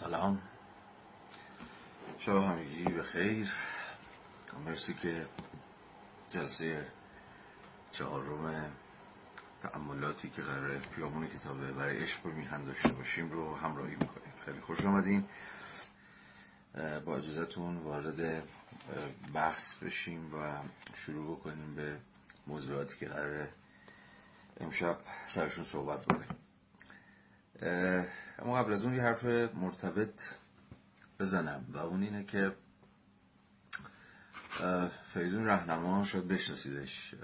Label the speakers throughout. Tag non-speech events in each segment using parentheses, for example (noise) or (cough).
Speaker 1: سلام. شب همگی به خیر. مرسی که جلسه چهارم تعملاتی که قرار پیامون کتابه برای عشق و میهن داشته باشیم رو همراهی می‌کنید خیلی خوش آمدین با اجازتون وارد بحث بشیم و شروع بکنیم به موضوعاتی که قرار امشب سرشون صحبت بکنیم. اما قبل از اون یه حرف مرتبط بزنم و اون اینه که فریدون رهنما شاید بشناسیدش.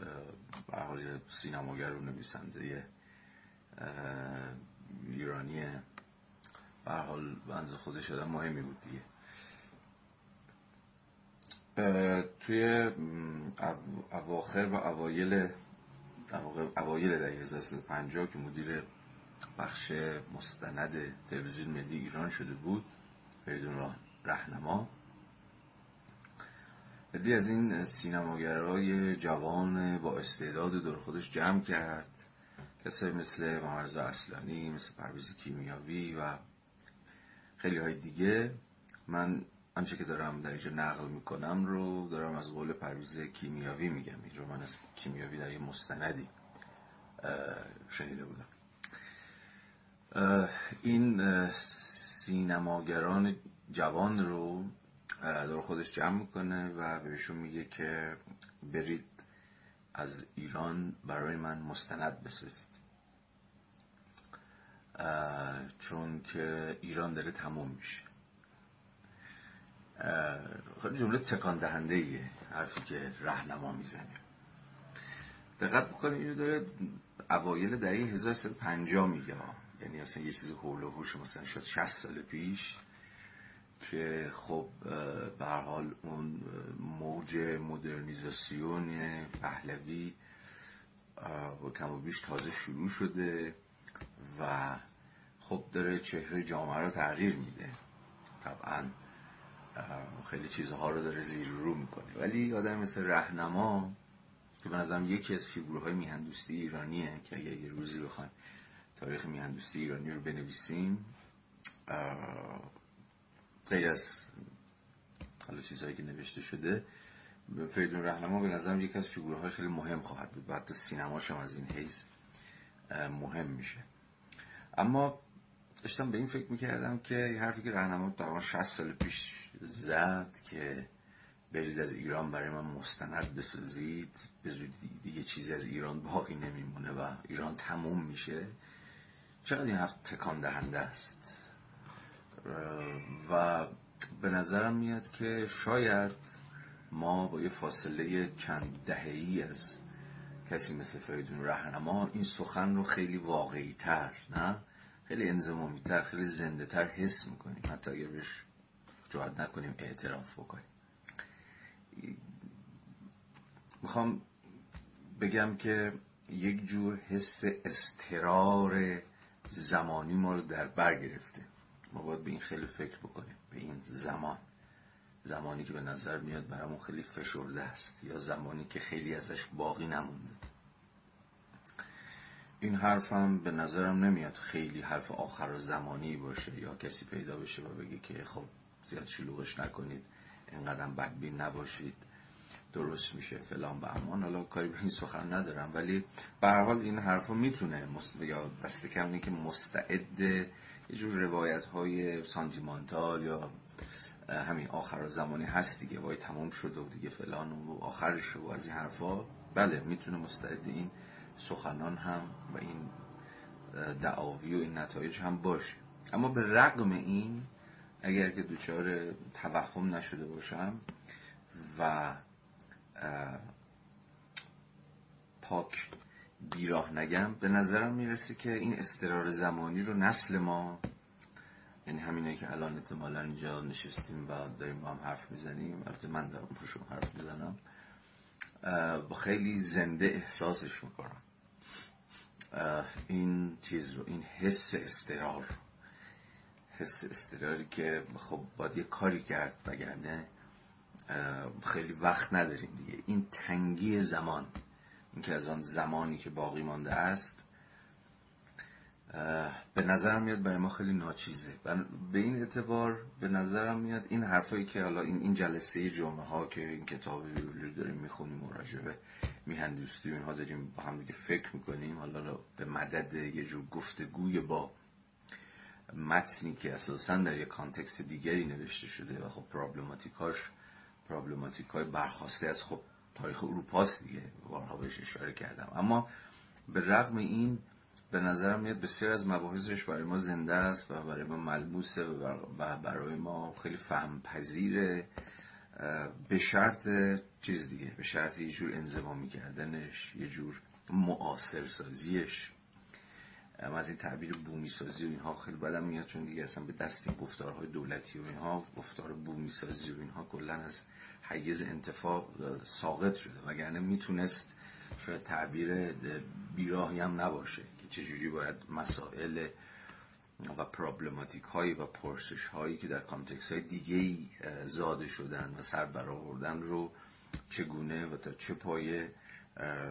Speaker 1: به حال سینماگر و نویسنده ایرانی. به حال بنز خودش آدم مهمی بود دیگه. توی اواخر و اوایل اوایل دهه 1350 که مدیر بخش مستند تلویزیون ملی ایران شده بود فریدون رهنما. عدی از این سینماگرای جوان با استعداد دور خودش جمع کرد کسایی مثل محمد اصلانی مثل پرویز کیمیاوی و خیلی های دیگه. من آنچه که دارم در اینجا نقل می‌کنم رو دارم از قول پرویز کیمیاوی میگم. این رو من از کیمیاوی در یه مستندی شنیده بودم. این سینماگران جوان رو دور خودش جمع می‌کنه و بهشون میگه که برید از ایران برای من مستند بسازید. چون که ایران داره تموم میشه. خیلی جمله تکان دهنده ایه حرفی که رهنما می‌زنه. دقت بکنید اینو داره اوایل دهه 1350 میگه. یعنی مثلا یه چیز حول و حوش مثلا شد 60 سال پیش که خب به حال اون موج مدرنیزاسیون پهلوی و کم و بیش تازه شروع شده و خب داره چهره جامعه رو تغییر میده. طبعا خیلی چیزها رو داره زیر رو می‌کنه. ولی آدم مثل رهنما که به نظرم یکی از فیگورهای میهندوستی ایرانیه که اگر یه روزی بخوایم تاریخ میهندوستی ایرانی رو بنویسیم. غیر از حالا چیزهایی که نوشته شده فریدون رهنما به نظرم یکی از فیگورهای خیلی مهم خواهد بود حتی سینماش هم از این حیث مهم میشه. اما داشتم به این فکر می‌کردم که حرفی که رهنما تقریبا 60 سال پیش زد که برید از ایران برای من مستند بسازید به زودی دیگه چیزی از ایران باقی نمیمونه و ایران تموم میشه. چقدر این حرف تکان دهنده است. و به نظرم میاد که شاید ما با یه فاصله چند دههی از کسی مثل فریدون رهنما این سخن رو خیلی واقعی تر نه؟ خیلی انزمامی تر خیلی زنده تر حس می‌کنیم. حتی اگر بهش جواد نکنیم اعتراف بکنیم. می‌خوام بگم که یک جور حس استرار زمانی ما رو در بر گرفته. ما باید به این خیلی فکر بکنیم. به این زمان. زمانی که به نظر میاد برامون خیلی فشرده است. یا زمانی که خیلی ازش باقی نمونده. این حرفم به نظرم نمیاد خیلی حرف آخر و زمانی باشه یا کسی پیدا بشه و بگه که خب زیاد شلوغش نکنید. اینقدر بدبین نباشید. درست میشه فلان به امان. حالا کاری به این سخن ندارم ولی به حال این حرفا می‌تونه مست... یا دست کم که مستعد یه جور روایت های سانتیمانتال یا همین آخر زمانی هست دیگه وای تمام شد و دیگه فلان و آخرش و از این حرفا. بله می‌تونه مستعد این سخنان هم و این دعاوی و این نتایج هم باشه. اما به رغم این اگر که دوچار توهم نشده باشم و پاک بیراه نگم به نظرم می‌رسه که این استرار زمانی رو نسل ما یعنی همینه که الان احتمالا اینجا نشستیم و داریم با هم حرف می‌زنیم البته من دارم با شما حرف می‌زنم با خیلی زنده احساسش می‌کنم. این چیز رو این حس استرار حس استراری که خب باید یه کاری کرد وگرنه خیلی وقت نداریم دیگه. این تنگی زمان اینکه از آن زمانی که باقی مانده است به نظرم میاد برای ما خیلی ناچیزه. به این اعتبار به نظرم میاد این حرفایی که حالا این این جلسه جمعه ها که این کتاب رو داریم می‌خونیم و راجبه میهن دوستی و اینها داریم با هم دیگه فکر می‌کنیم حالا به مدد یه جور گفتگوی با متنی که اساسا در یه کانتکست دیگری نوشته شده و خب پرابلماتیکاش پرابلماتیک های برخواسته از خب تاریخ اروپاست دیگه. بارها بهش اشاره کردم. اما به رغم این به نظرم میاد بسیار از مباحثش برای ما زنده است و برای ما ملموسه و برای ما خیلی فهم پذیره به شرط چیز دیگه به شرط یه جور انزمامی کردنش یه جور معاصر سازیش از این تعبیر بومی سازی و اینها خیلی بدم میاد چون دیگه اصلا به دست این گفتارهای دولتی و اینها گفتار بومی سازی و اینها کلا از حیز انتفاع ساقط شده. وگرنه می‌تونست شاید تعبیر بیراهی هم نباشه که چجوری باید مسائل و پرابلماتیک هایی و پرسش هایی که در کانتکس های دیگه زاده شدن و سر برآوردن رو چگونه و تا چه پایه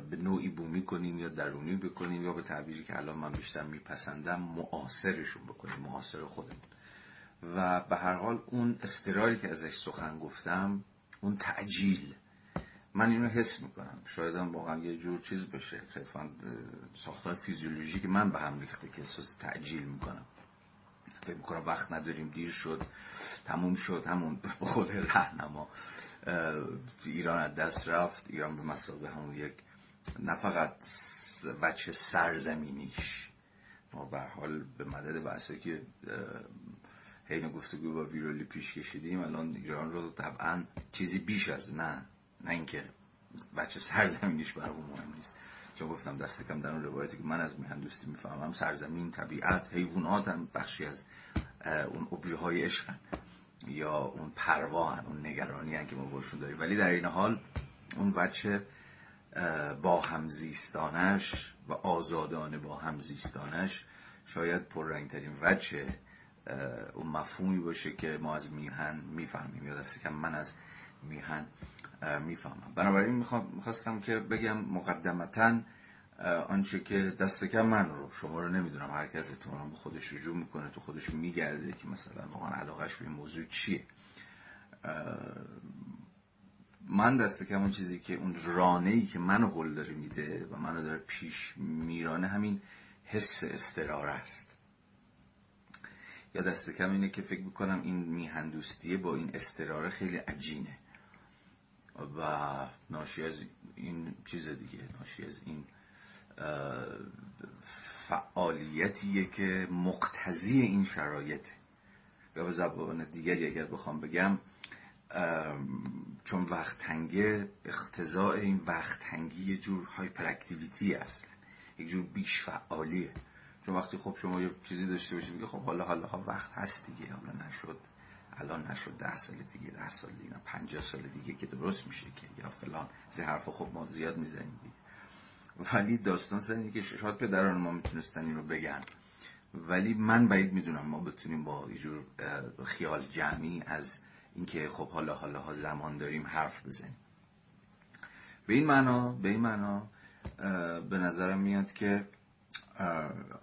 Speaker 1: به نوعی بومی کنیم یا درونی بکنیم یا به تعبیری که الان من بیشتر میپسندم معاصرشون بکنیم معاصر خودمون. و به هر حال اون استراری که ازش سخن گفتم اون تعجیل من اینو حس می‌کنم. شاید هم واقعا یه جور چیز بشه صرفا ساختار که من به هم ریخته که احساس تعجیل می‌کنم. فکر می‌کنم وقت نداریم دیر شد تموم شد همون خود رهنما ایران از دست رفت. ایران به مسابقه همون یک نه فقط بچه سرزمینیش ما به حال به مدد بحثایی که حین گفتگو با ویرولی پیش کشیدیم الان ایران رو طبعا چیزی بیش از نه نه اینکه بچه سرزمینیش برامون مهم نیست. چون گفتم دست کم در اون روایتی که من از میهن دوستی می‌فهمم سرزمین طبیعت حیوانات هم بخشی از اون ابژه های عشقن. یا اون پروان اون نگرانی هن که ما باشون داریم. ولی در این حال اون بچه با همزیستانش و آزادانه با همزیستانش شاید پررنگترین وجه اون مفهومی باشه که ما از میهن می‌فهمیم. یا دست کم من از میهن می‌فهمم. بنابراین می‌خواستم که بگم مقدمتا آنچه که دست کم من رو شما رو نمی‌دونم هر کس احتمالا به خودش رجوع می‌کنه تو خودش میگرده که مثلا واقعا علاقش به این موضوع چیه. من دست کم اون چیزی که اون رانه ای که منو هل داره میده و منو داره پیش میرانه همین حس استراره است. یا دست کم اینه که فکر می‌کنم این میهندوستیه با این استراره خیلی عجینه. و ناشی از این چیز دیگه ناشی از این فعالیتیه که مقتضی این شرایطه یا به زبان دیگری اگر بخوام بگم چون وقت تنگه اختزاع این وقت تنگی یه جور هایپر اکتیویتی است. یک جور بیش فعالیه چون وقتی خب شما یه چیزی داشته باشید میگه خب حالا حالا ها وقت هست دیگه. حالا نشد. الان نشد. ده سال دیگه ده سال دیگه پنجاه سال دیگه که درست میشه که یا فلان. زی حرف خب ما زیاد می‌زنیم دیگه. ولی داستان سر که شاید پدران ما می‌تونستن این رو بگن. ولی من بعید می‌دونم ما بتونیم با یه جور خیال جمعی از اینکه خب حالا حالا ها زمان داریم حرف بزنیم. به این معنا به این معنا به نظرم میاد که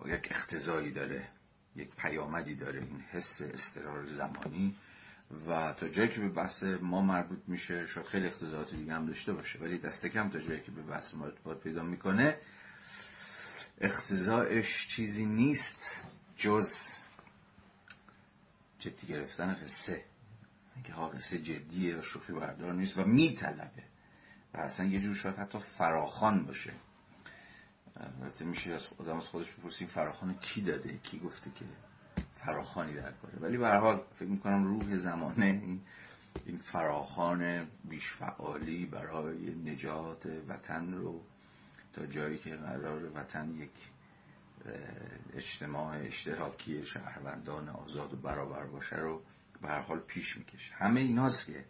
Speaker 1: یک اختزایی داره یک پیامدی داره این حس استرار زمانی. و تا جایی که به بحث ما مربوط میشه شاید خیلی اختزاعات دیگه هم داشته باشه ولی دست کم تا جایی که به بحث ما ارتباط پیدا می‌کنه اختزاعش چیزی نیست جز جدی گرفتن قصه. که قصه جدیه و شوخی بردار نیست و میطلبه. و اصلا یه جور شاید حتی فراخان باشه. البته میشه از آدم از خودش بپرسیم فراخان کی داده؟ کی گفته که فراخانی در کاره. ولی به حال فکر می‌کنم روح زمانه این این فراخان بیش فعالی برای نجات وطن رو تا جایی که قرار وطن یک اجتماع اشتراکی شهروندان آزاد و برابر باشه رو به هر حال پیش می‌کشه. همه ایناست که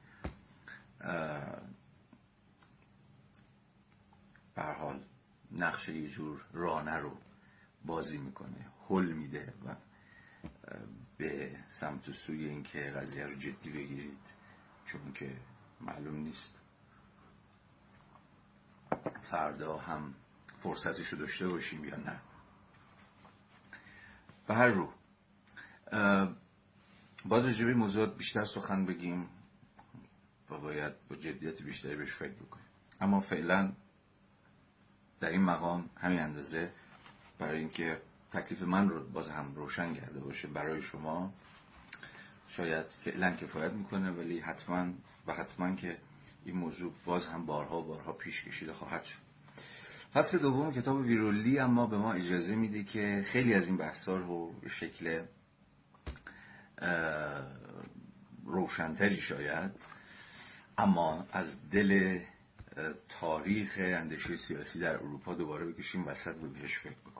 Speaker 1: به هر حال نقش یه جور رانه رو بازی می‌کنه حل میده و به سمت و سوی اینکه قضیه رو جدی بگیرید چون که معلوم نیست. فردا هم فرصتش رو داشته باشیم یا نه. به هر رو باید رجبه موضوعات بیشتر سخن بگیم و باید با جدیت بیشتری بهش فکر بکنیم. اما فعلا در این مقام همین اندازه برای اینکه تکلیف من رو باز هم روشن کرده باشه برای شما. شاید فعلا کفایت می‌کنه ولی حتما و حتما که این موضوع باز هم بارها بارها پیش کشیده خواهد شد. فصل دوم کتاب ویرولی اما به ما اجازه میده که خیلی از این بحثا رو به شکل روشنتری شاید اما از دل تاریخ اندیشه سیاسی در اروپا دوباره بکشیم وسط و بهش فکر بکنیم.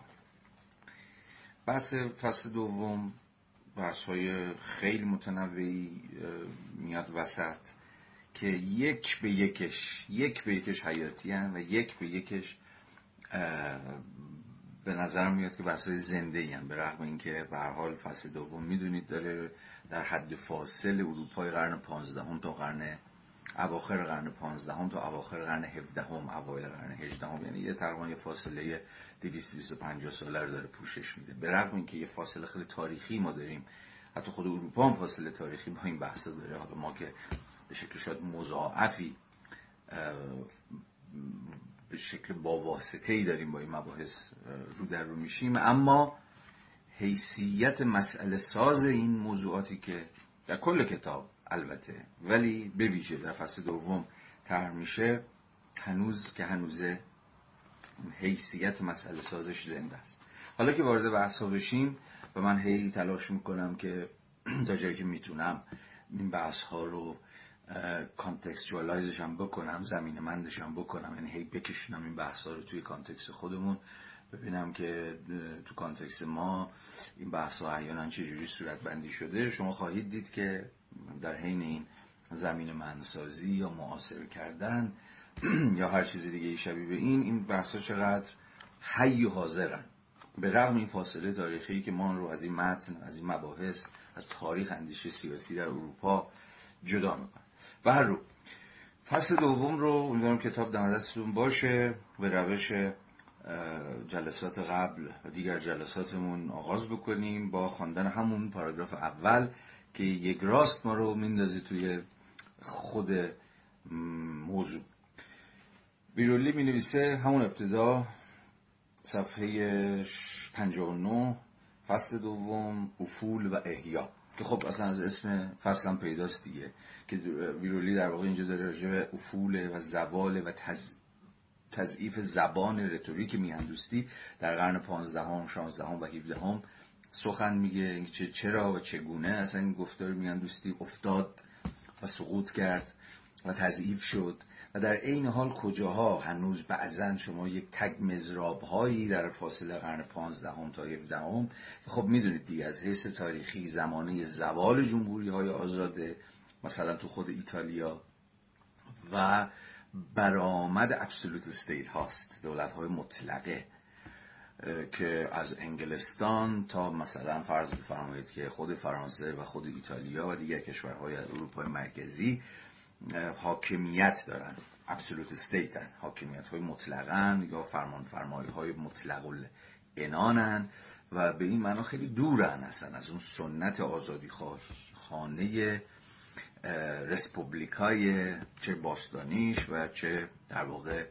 Speaker 1: بحث فصل دوم بحث های خیلی متنوعی میاد وسط که یک به یکش یک به یکش حیاتی و یک به یکش به نظر میاد که بحث زنده هم به رغم اینکه به حال فصل دوم می‌دونید داره در حد فاصل اروپای قرن پانزدهم تا قرن اواخر قرن پانزدهم تا اواخر قرن هفدهم اوایل قرن هجدهم. یعنی یه تقریبا یه فاصله 250 ساله رو داره پوشش میده. به رغم اینکه یه فاصله خیلی تاریخی ما داریم. حتی خود اروپا هم فاصله تاریخی با این بحثا داره. حالا ما که به شکل شاید مضاعفی به شکل با واسطه ای داریم با این مباحث رو در رو میشیم. اما حیثیت مسئله ساز این موضوعاتی که در کل کتاب البته. ولی به ویژه در فصل دوم طرح میشه هنوز که هنوزه حیثیت مسئله سازش زنده است. حالا که وارد بحث بشیم و من هی تلاش می‌کنم که (clears throat) تا جایی که می‌تونم این بحث ها رو contextualize ش هم بکنم زمینه مندش هم بکنم یعنی هی بکشونم این بحث ها رو توی context خودمون. ببینم که تو context ما این بحث ها احیانا چجوری صورت بندی شده. شما خواهید دید که در حین این زمین منسازی یا معاصر کردن (clears throat) یا هر چیز دیگه شبیه به این این بحث ها چقدر حی و حاضرن. به رغم این فاصله تاریخی که ما رو از این متن از این مباحث از تاریخ اندیشه سیاسی در اروپا جدا می‌کنه و هر رو. فصل دوم رو امیدوارم کتاب در دستتون باشه به روش جلسات قبل و دیگر جلساتمون آغاز بکنیم با خواندن همون پاراگراف اول که یک راست ما رو میندازه توی خود موضوع. بیرولی می نویسه همون ابتدا صفحه 59 فصل دوم افول و احیا. که خب اصلا از اسم فصل هم پیداست دیگه که ویرولی در واقع اینجا داره راجع به افول و زوال و تز... تضعیف زبان رتوریک میهندوستی در قرن پانزدهم، شانزدهم و هیودهم سخن میگه اینکه چرا و چگونه؟ اصلا این گفتار میهندوستی افتاد و سقوط کرد و تضعیف شد. و در عین حال کجاها؟ هنوز بعضا شما یک تگ مزراب هایی در فاصله قرن پانزدهم تا هفدهم خب می‌دونید دیگه از حیث تاریخی زمانه زوال جمهوری های آزاده مثلا تو خود ایتالیا و برآمد ابسولوت استیت هاست دولت های مطلقه. که از انگلستان تا مثلا فرض بفرمایید که خود فرانسه و خود ایتالیا و دیگر کشورهای اروپای مرکزی حاکمیت دارن ابسولوت استیتن حاکمیت های مطلقن یا فرمان فرمایی های مطلق انانن و به این معنا خیلی دورن هستن از اون سنت آزادی خانه رسپوبلیکای چه باستانیش و چه در واقع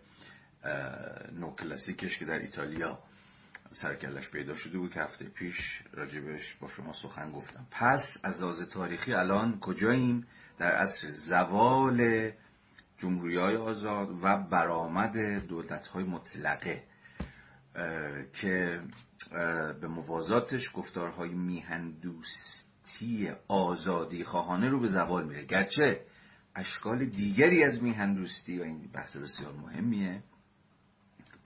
Speaker 1: نوکلاسیکش که در ایتالیا سرکلش پیدا شده بود که هفته پیش راجبش با شما سخن گفتم. پس از آز تاریخی الان کجاییم؟ در عصر زوال جمهوری های آزاد و برآمد دولت های مطلقه که به موازاتش گفتارهای میهندوستی آزادی خواهانه رو به زوال میره. گرچه اشکال دیگری از میهندوستی و این بحث بسیار مهمیه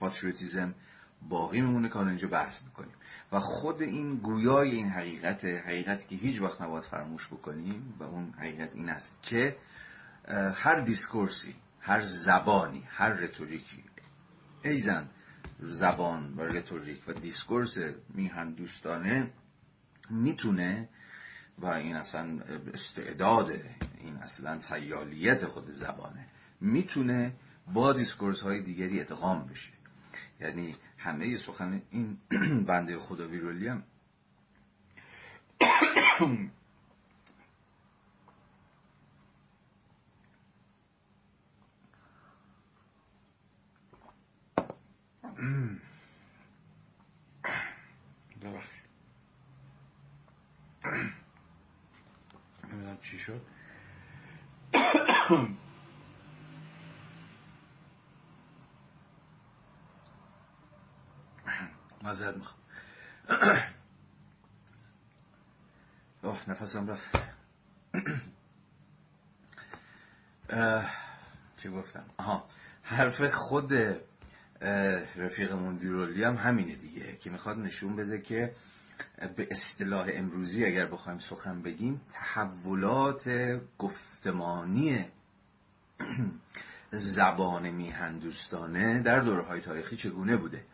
Speaker 1: patriotism باقی میمونه که اینجا بحث می‌کنیم. و خود این گویای این حقیقت حقیقتی که هیچ وقت نباید فراموش بکنیم و اون حقیقت این است که هر discourse ی هر زبانی هر rhetoric ی ایضا زبان و rhetoric و discourse میهن دوستانه می‌تونه و این اصلا استعداد این اصلا سیالیت خود زبانه می‌تونه با دیسکورس های دیگری اتقام بشه. یعنی همه سخن این (clears throat) بنده خدا ویرولی هم (clears throat) نمی‌دونم چی شد. (clears throat) مذارت می‌خوام. (clears throat) اوه نفسم رفت. (clears throat) چی گفتم؟ آها حرف خود رفیقمون ویرولی هم همینه دیگه که می‌خواد نشون بده که به اصطلاح امروزی اگر بخوایم سخن بگیم تحولات گفتمانی (clears throat) زبان میهندوستانه در دورهای تاریخی چگونه بوده؟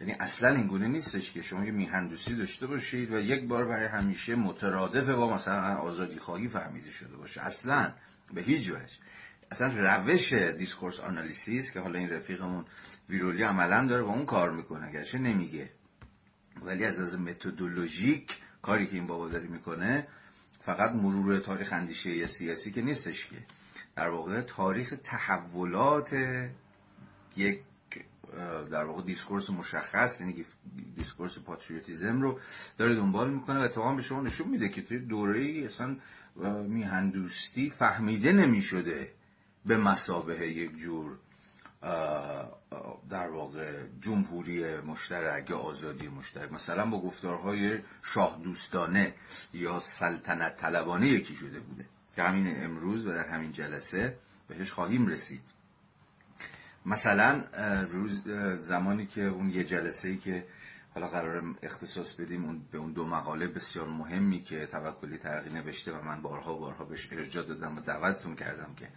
Speaker 1: یعنی اصلا این گونه نیستش که شما یه میهندوستی داشته باشید و یک بار برای همیشه مترادف با مثلا آزادی خواهی فهمیده شده باشه. اصلا به هیچ وجه. اصلا روش دیسکورس آنالیسیس که حالا این رفیقمون ویرولی عملا داره با اون کار می‌کنه گرچه نمیگه. ولی از نظر متدولوژیک کاری که این بابا داره می‌کنه فقط مرور تاریخ اندیشه سیاسی که نیستش که. در واقع تاریخ تحولات یک در واقع discourse مشخص یعنی discourse patriotism رو داره دنبال می‌کنه و اتفاقا به شما نشون میده که توی دوره ای اصلا میهندوستی فهمیده نمی‌شده به مسابه یک جور در واقع جمهوری مشترک یا آزادی مشترک. مثلا با گفتارهای شاه دوستانه یا سلطنت طلبانه یکی شده بوده. که همین امروز و در همین جلسه بهش خواهیم رسید. مثلا روز زمانی که اون یه جلسه ای که حالا قرار اختصاص بدیم اون به اون دو مقاله بسیار مهمی که توکلی ترقی نوشته و من بارها بارها بهش ارجاع دادم و دعوتتون کردم که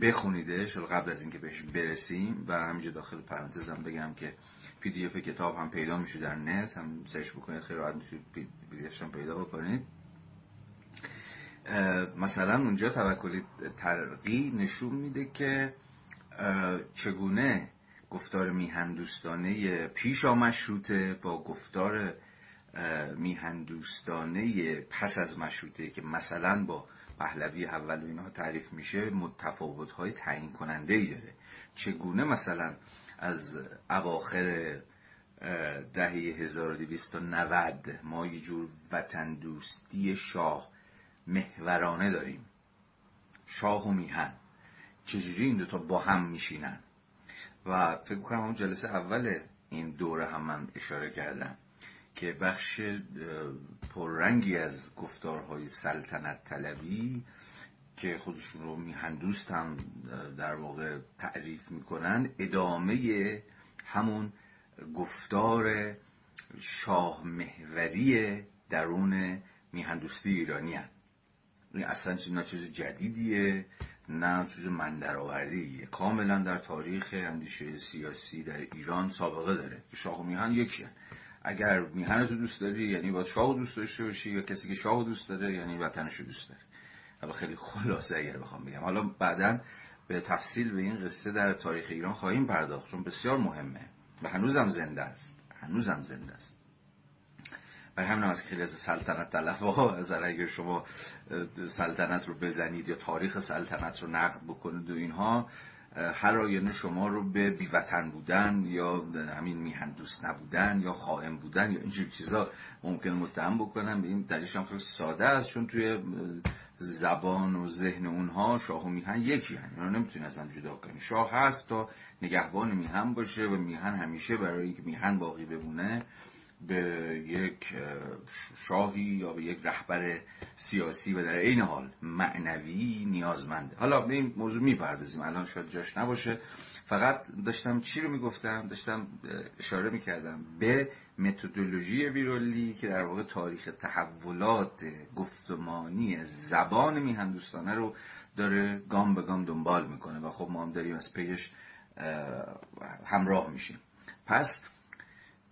Speaker 1: بخونیدش قبل از اینکه بهش برسیم و همینجا داخل پرانتزم بگم که PDF کتاب هم پیدا میشه در نت هم search بکنید خیلی راحت می‌تونید پی هم پیدا بکنید. مثلا اونجا توکلی طرقی نشون میده که چگونه گفتار میهندوستانه پیش مشروطه با گفتار میهندوستانه پس از مشروطه که مثلا با پهلوی اول و اینها تعریف میشه متفاوت های تعیین کننده ای داره. چگونه مثلا از اواخر دهه 1290 ما یه جور وطن دوستی شاه محورانه داریم. شاه و میهن. چجوری این دوتا با هم میشینن و فکر کنم اون جلسه اول این دوره هم من اشاره کردم که بخش پررنگی از گفتارهای سلطنت طلبی که خودشون رو میهندوست هم در واقع تعریف می‌کنن ادامه همون گفتار شاه محوری درون میهندوستی ایرانی هن. اصلا نه چیز جدیدیه نه چیز من درآوردیه کاملا در تاریخ اندیشه سیاسی در ایران سابقه داره. شاه و میهن یکی هن. اگر میهن تو دوست داری یعنی باید شاه دوست داشته باشی یا کسی که شاه دوست داره یعنی وطنشو دوست داره. حالا خیلی خلاصه اگر بخوام بگم. حالا بعدا به تفصیل به این قصه در تاریخ ایران خواهیم پرداخت چون بسیار مهمه و هنوزم زنده است. هنوزم زنده است. برای همین از خیلی از سلطنت ها از اگر شما سلطنت رو بزنید یا تاریخ سلطنت رو نقد بکنید و اینها هر آینه شما رو به بیوطن بودن یا همین میهن دوست نبودن یا خائن بودن یا اینجور چیزا ممکن متهم بکنن. این دلیلش هم خیلی ساده است چون توی زبان و ذهن اونها شاه و میهن یکی هن. اونا نمی‌تونی از هم جدا کنی شاه هست تا نگهبان میهن باشه و میهن همیشه برای اینکه میهن باقی بمونه. به یک شاهی یا به یک رهبر سیاسی و در این حال معنوی نیازمنده. حالا به این موضوع می‌پردازیم. الان شاید جاش نباشه. فقط داشتم چی رو می‌گفتم؟ داشتم اشاره می‌کردم به متدولوژی ویرولی که در واقع تاریخ تحولات گفتمانی زبان میهندوستانه رو داره گام به گام دنبال می‌کنه و خب ما هم داریم از پیش همراه میشیم. پس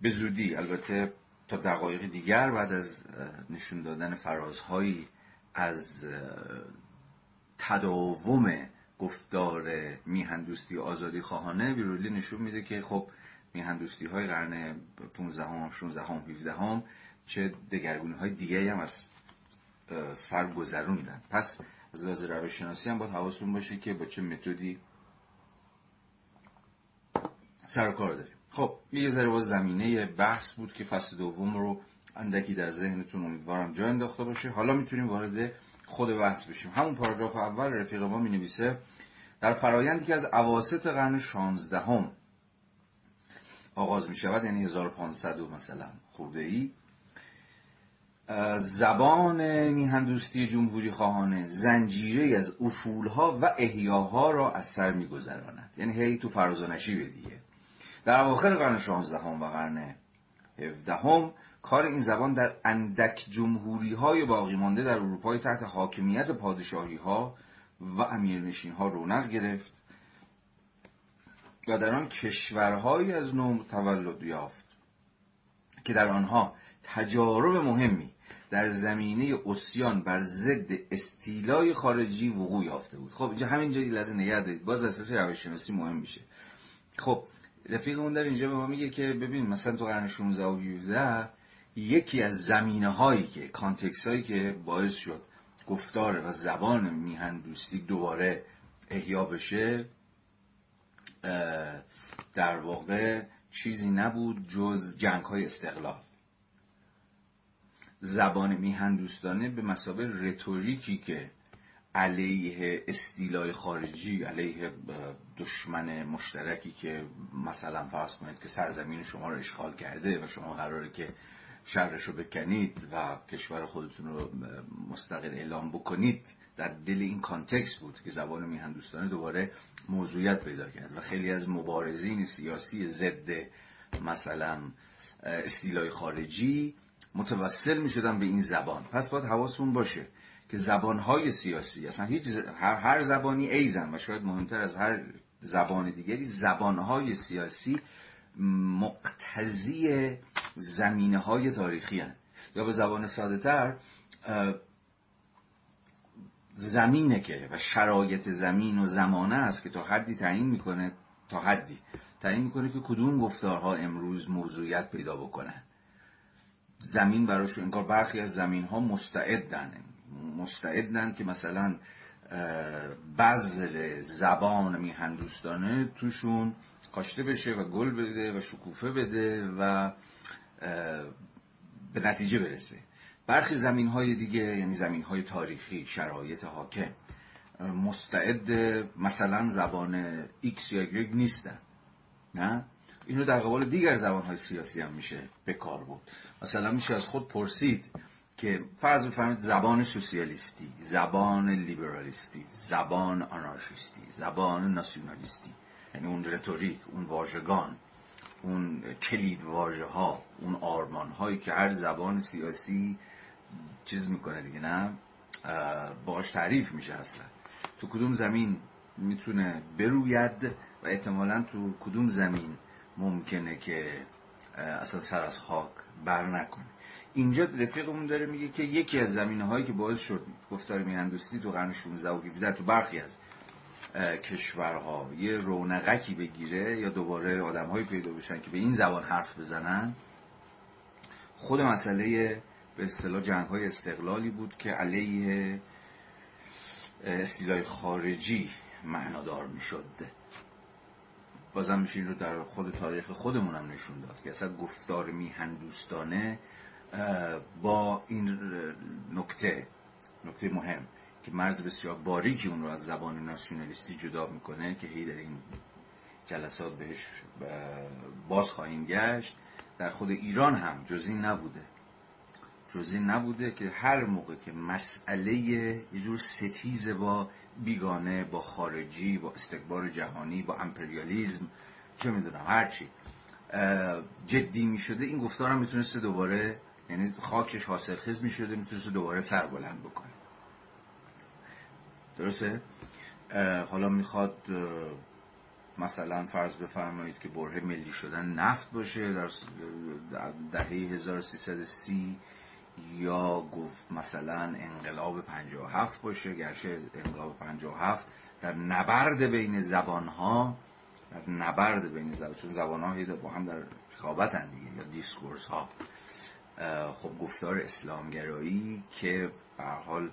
Speaker 1: به زودی البته تا دقایق دیگر بعد از نشون دادن فرازهایی از تداوم گفتار میهندوستی آزادی خواهانه ویرولی نشون میده که خب میهندوستی های قرن 15 هم 16 هم 17 هم چه دگرگونی های دیگه هم از سر گذروندن. پس از لحاظ روش شناسی هم باید حواستون باشه که با چه متدی سر کار داریم. خب یه ذره باز زمینه بحث بود که فصل دوم رو اندکی در ذهنتون امیدوارم جا انداخته باشه. حالا می‌تونیم وارد خود بحث بشیم. همون پاراگراف اول رفیق ما می نویسه در فرایندی که از اواسط قرن 16 هم آغاز می شود یعنی 1500 مثلا خورده ای زبان میهندوستی جمهوری خواهانه زنجیره از افولها و احیاها را از سر میگذراند. یعنی هی تو فراز و نشیب دیگه. در اواخر قرن 16 هم و قرن 17 هم کار این زبان در اندک جمهوری های باقی مانده در اروپای تحت حاکمیت پادشاهی ها و امیرنشین ها رونق گرفت و در آن کشورهایی از نو تولد یافت که در آنها تجارب مهمی در زمینه اسیان بر ضد استیلای خارجی وقوع یافته بود. خب اینجا همینجا لازم نگه دارید. باز اساس روششناسی مهم میشه. خب رفیقمون در اینجا به ما میگه که ببین مثلا تو قرن 16 و 17 یکی از زمینه هایی که کانتکس هایی که باعث شد گفتار و زبان میهن دوستی دوباره احیا بشه در واقع چیزی نبود جز جنگ های استقلال. زبان میهن دوستانه به مسابه رتوریکی که علیه استیلای خارجی علیه دشمن مشترکی که مثلا فرض کنید که سرزمین شما رو اشغال کرده و شما قراره که شهرش رو بکنید و کشور خودتون رو مستقل اعلام بکنید در دل این کانتکست بود که زبان میهندوستانه دوباره موضوعیت پیدا کرد و خیلی از مبارزین سیاسی ضد مثلا استیلای خارجی متوسل می شدن به این زبان. پس باید حواسمون باشه که زبانهای سیاسی اصلا هیچ هر, هر زبانی ایزن و شاید مهمتر از هر زبان دیگری زبانهای سیاسی مقتضی زمینه های تاریخی هن. یا به زبان ساده تر زمینه که و شرایط زمین و زمانه است که تا حدی تعیین می‌کنه تا حدی تعیین می‌کنه که کدوم گفتارها امروز موضوعیت پیدا بکنن زمین براش انگار برخی از زمین ها مستعدن مستعدن که مثلا بذر زبان میهندوستانه توشون کاشته بشه و گل بده و شکوفه بده و به نتیجه برسه. برخی زمین های دیگه یعنی زمین های تاریخی شرایط حاکم مستعد مثلا زبان X یا Y نیستن. نه؟ اینو در قبال دیگر زبان های سیاسی هم میشه به کار بود مثلا میشه از خود پرسید که فرض بفرمایید زبان سوسیالیستی زبان لیبرالیستی زبان آنارشیستی زبان ناسیونالیستی یعنی اون رتوریک اون واژگان اون کلید واژه ها اون آرمان هایی که هر زبان سیاسی چیز می‌کنه دیگه نه؟ باش تعریف میشه اصلا. تو کدوم زمین می‌تونه بروید؟ و احتمالا تو کدوم زمین ممکنه که اصلا سر از خاک بر نکنه؟ اینجا رفیقمون داره میگه که یکی از زمینه هایی که باعث شد گفتار میهندوستی تو قرن 16 و 17 تو برخی از کشورها یه رونقکی بگیره یا دوباره آدم هایی پیدا بشن که به این زبان حرف بزنن خود مسئله به اصطلاح جنگ های استقلالی بود که علیه استیلای خارجی معنادار می شد بازم میشه این رو در خود تاریخ خودمون هم نشون داد که اصلا گفتار میهندوستانه با این نکته نکته مهم که مرز بسیار باریکی اون رو از زبان ناسیونالیستی جدا می‌کنه که هی در این جلسات بهش باز خواهیم گشت. در خود ایران هم جز این نبوده. جز این نبوده که هر موقع که مسئله یه جور ستیز با بیگانه با خارجی با استکبار جهانی با امپریالیزم چه می‌دونم هرچی جدی می‌شده این گفتار هم می‌تونسته دوباره یعنی خاکش حاصل خیز می‌شده می‌تونسته دوباره سر بلند بکنه. درسته؟ حالا می‌خواد مثلا فرض بفرمایید که بره ملی شدن نفت باشه در دهه 1330 یا گفت مثلا انقلاب 57 باشه. گرچه انقلاب 57 در نبرد بین زبان ها در نبرد بین زبان چون زبان ها با هم در رقابت دیگه یا دیسکورس ها خب گفتار اسلامگرایی که به حال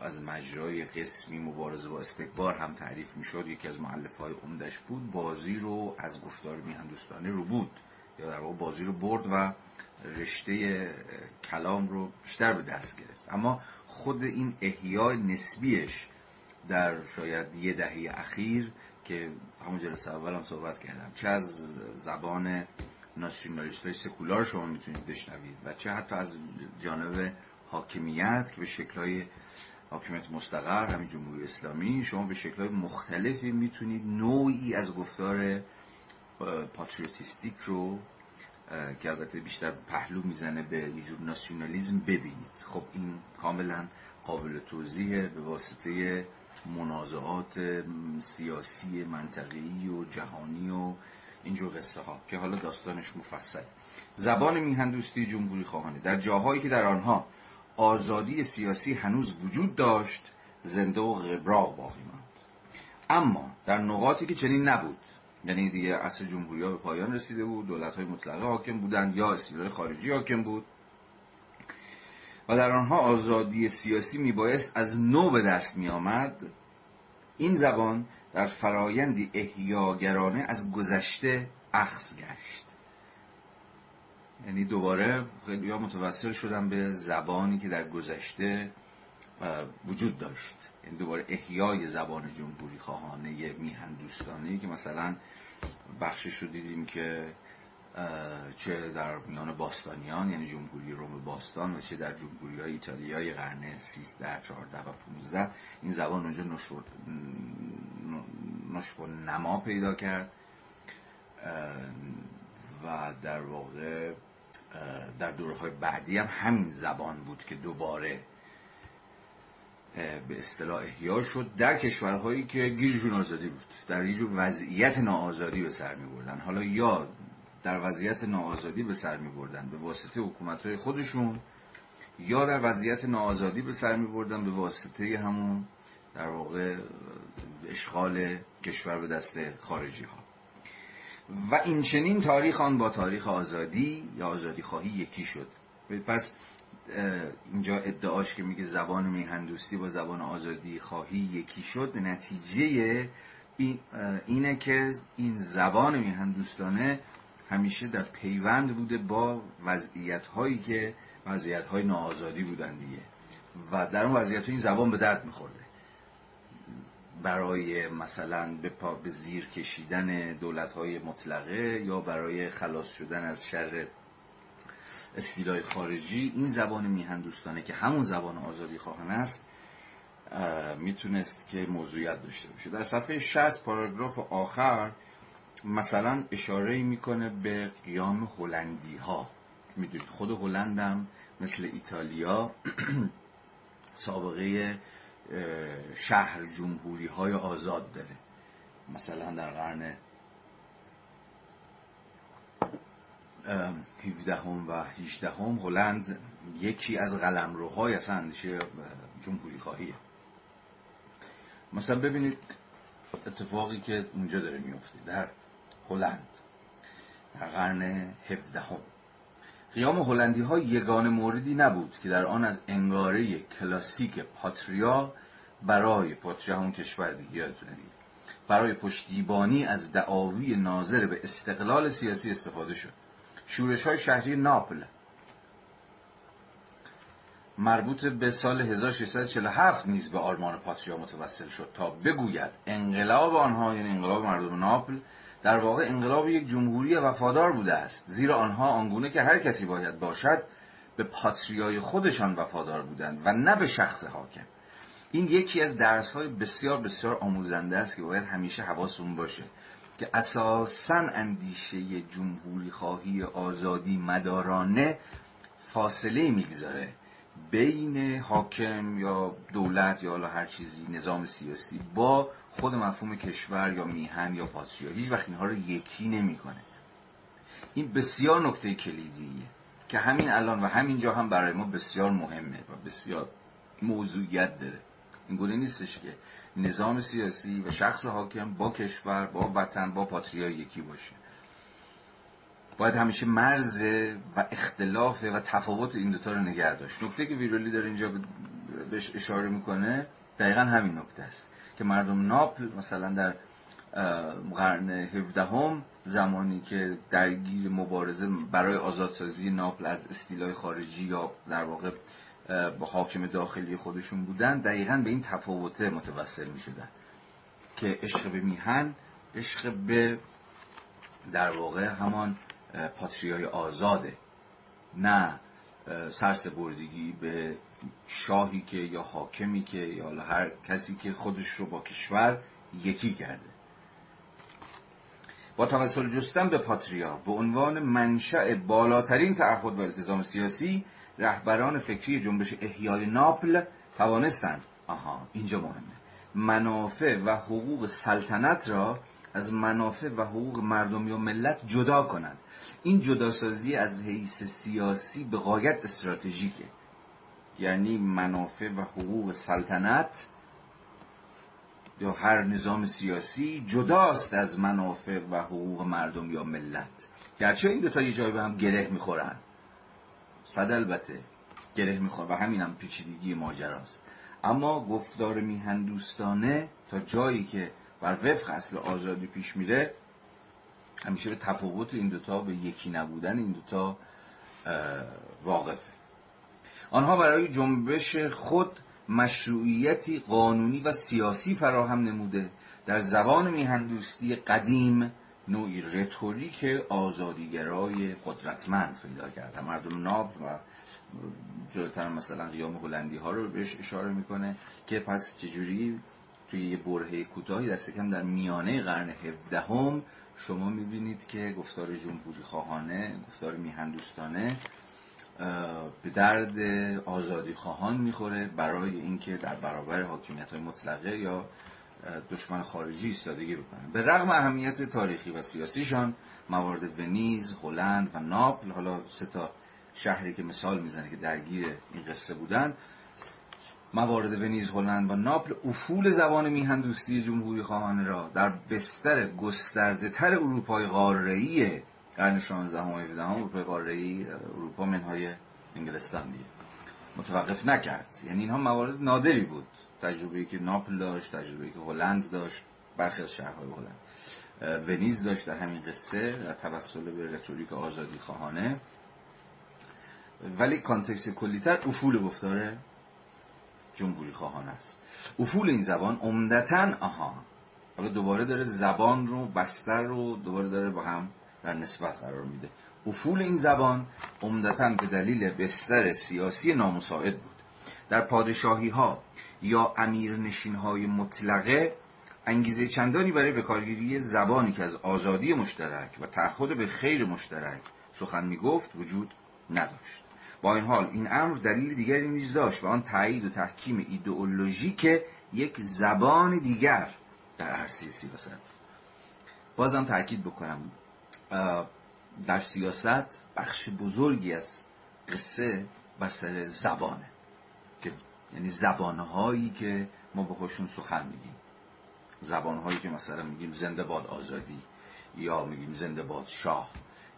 Speaker 1: از مجرای قسمی مبارزه با استکبار هم تعریف می‌شد. یکی از معلف های عمدش بود بازی رو از گفتار میهندوستانی رو بود. یا در واقع بازی رو برد و رشته کلام رو بیشتر به دست گرفت. اما خود این احیای نسبیش در شاید یه دهه اخیر که همون جلسه اول هم صحبت کردم چه از زبان ناسیونالیست های سکولار شما می‌تونید بشنوید و چه حتی از جانب حاکمیت که به شکلهای حاکمیت مستقر همین جمهوری اسلامی شما به شکلهای مختلفی می‌تونید نوعی از گفتار پاتریوتیستیک رو که البته بیشتر پهلو می‌زنه به یه جور ناسیونالیزم ببینید. خب این کاملا قابل توضیح به واسطه منازعات سیاسی منطقی و جهانی و اینجور قصه ها که حالا داستانش مفصل. زبان میهندوستی جمهوری خواهانه. در جاهایی که در آنها آزادی سیاسی هنوز وجود داشت زنده و غبراغ باقی ماند. اما در نقاطی که چنین نبود یعنی دیگه اصل جمهوری ها به پایان رسیده بود دولت های مطلقه حاکم بودند یا استیلای خارجی حاکم بود و در آنها آزادی سیاسی میبایست از نو به دست می آمد این زبان در فرایندی احیاگرانه از گذشته اخذ گشت. یعنی دوباره خیلی متوسل شدن به زبانی که در گذشته وجود داشت. یعنی دوباره احیای زبان جمهوری خواهانه میهندوستانی که مثلا بخشش رو دیدیم که چه در میان باستانیان یعنی جمهوری روم باستان و چه در جمهوری های ایتالیای قرن 13 14 و 15 این زبان اونجا نشف و نما پیدا کرد. و در واقع در دوره های بعدی هم همین زبان بود که دوباره به اصطلاح احیا شد در کشورهایی که گیرشون آزادی بود در یه وضعیت ناآزادی به سر می بردن حالا یا در وضعیت ناآزادی به سر می بردن به واسطه حکومت های خودشون یا در وضعیت ناآزادی به سر می بردن به واسطه همون در واقع اشغال کشور به دست خارجی ها و این چنین تاریخ آن با تاریخ آزادی یا آزادی خواهی یکی شد. پس اینجا ادعاش که میگه زبان میهندوستی با زبان آزادی خواهی یکی شد نتیجه اینه که این زبان میهندوستانه همیشه در پیوند بوده با وضعیت هایی که وضعیت های ناآزادی بودن دیگه. و در اون وضعیت این زبان به درد میخورده. برای مثلا به, به زیر کشیدن دولت های مطلقه یا برای خلاص شدن از شر استیلای خارجی این زبان میهندوستانه که همون زبان آزادی خواهان است می‌تونست که موضوعیت داشته باشه. در صفحه 60 پاراگراف آخر مثلا اشاره می‌کنه به قیام هلندی ها می‌دونید خود هلندم مثل ایتالیا (clears throat) سابقه شهر جمهوری های آزاد داره. مثلا در قرن 17 هم و 18 هم هلند یکی از قلمروهای اصلا اندیشه جمهوری خواهیه مثلا ببینید اتفاقی که اونجا داره میفته در هلند. در قرن 17 هم قیام هلندی ها یگان موردی نبود که در آن از انگاره کلاسیک پاتریا برای پاتریا همون کشور دیگه برای پشتیبانی از دعاوی ناظر به استقلال سیاسی استفاده شد. شورش های شهری ناپل. مربوط به سال 1647 نیز به آرمان پاتریا متوسل شد تا بگوید انقلاب آنها یعنی انقلاب مردم ناپل در واقع انقلاب یک جمهوری وفادار بوده است. زیرا آنها آنگونه که هر کسی باید باشد به پاتریای خودشان وفادار بودند و نه به شخص حاکم. این یکی از درس های بسیار بسیار آموزنده است که باید همیشه حواسون باشه که اساسا اندیشه جمهوری خواهی آزادی مدارانه فاصله می‌گذاره. بین حاکم یا دولت یا حالا هر چیزی نظام سیاسی با خود مفهوم کشور یا میهن یا پادشاهی هیچ وقت اینها رو یکی نمی‌کنه. این بسیار نکته کلیدیه که همین الان و همین جا هم برای ما بسیار مهمه و بسیار موضوعیت داره. این گونه نیستش که نظام سیاسی و شخص حاکم با کشور با وطن با پاتریا یکی باشه. باید همیشه مرز و اختلاف و تفاوت این دوتا رو نگه داشت. نکته که ویرولی داره اینجا بهش اشاره می‌کنه دقیقا همین نکته است که مردم ناپل مثلا در قرن 17 زمانی که درگیر مبارزه برای آزادسازی ناپل از استیلای خارجی یا در واقع با حاکم داخلی خودشون بودن دقیقا به این تفاوته متوسل می شدن که عشق به میهن عشق به در واقع همان پاتریای آزاده. نه بردگی به شاهی که یا حاکمی که یا هر کسی که خودش رو با کشور یکی کرده. با توسل جستن به پاتریا به عنوان منشأ بالاترین تعهد و التزام سیاسی رهبران فکری جنبش احیای ناپل توانستند. آها اینجا مهمه. منافع و حقوق سلطنت را از منافع و حقوق مردمی و ملت جدا کنند. این جداسازی از حیث سیاسی به غایت استراتژیکه. یعنی منافع و حقوق سلطنت یا هر نظام سیاسی جداست از منافع و حقوق مردم یا ملت. گرچه این دوتا یه جایی به هم گره می‌خورن. صد البته گره میخور و همین هم پیچیدگی ماجراست. اما گفتار میهن دوستانه تا جایی که بر وفق اصل آزادی پیش میره همیشه به تفاوت این دوتا به یکی نبودن این دوتا واقفه. آنها برای جنبش خود مشروعیتی قانونی و سیاسی فراهم نموده. در زبان میهندوستی قدیم نوعی رتوریک آزادیگرای قدرتمند پیدا کرده. مردم ناب و جلوتر مثلا قیام هلندی ها رو بهش اشاره می‌کنه که پس چجوری توی یه برهه کوتاهی دست کم در میانه قرن هفدهم شما می‌بینید که گفتار جمهوری خواهانه گفتار میهندوستانه به درد آزادی خواهان می‌خوره برای اینکه در برابر حاکمیت های مطلقه یا دشمن خارجی ایستادگی بکنن به رغم اهمیت تاریخی و سیاسیشان موارد ونیز، هلند و ناپل حالا سه تا شهری که مثال می‌زنه که درگیر این قصه بودن موارد ونیز، هلند و ناپل افول زبان میهن دوستی جمهوری خواهانه را در بستر گسترده تر اروپای قاره‌ای قرن 16 و 17 اروپای قاره‌ای اروپا منهای انگلستان دیگه. متوقف نکرد. یعنی اینها موارد نادری بود. تجربه‌ای که ناپل داشت تجربه‌ای که هلند داشت برخی از شهرهای هلند. ونیز داشت در همین قصه در توسل به rhetoric آزادی خواهانه. ولی context کلیتر افول گفتاره. جمهوری خواهانه است. افول این زبان عمدتا آها. حالا دوباره داره زبان رو بستر رو دوباره داره با هم در نسبت قرار میده. افول این زبان عمدتا به دلیل بستر سیاسی نامساعد بود. در پادشاهی ها یا امیرنشین های مطلقه انگیزه چندانی برای بکارگیری زبانی که از آزادی مشترک و تعهد به خیر مشترک سخن می‌گفت وجود نداشت. این حال این امر دلیل دیگری نیز داشت و آن تایید و تحکیم ایدئولوژیک یک زبان دیگر در عرصه سیاست. بازم تاکید بکنم در سیاست بخش بزرگی از قصه بر سر زبانه که یعنی زبانهایی که ما به خودشون سخن میگیم. زبانهایی که مثلا میگیم زنده باد آزادی یا میگیم زنده باد شاه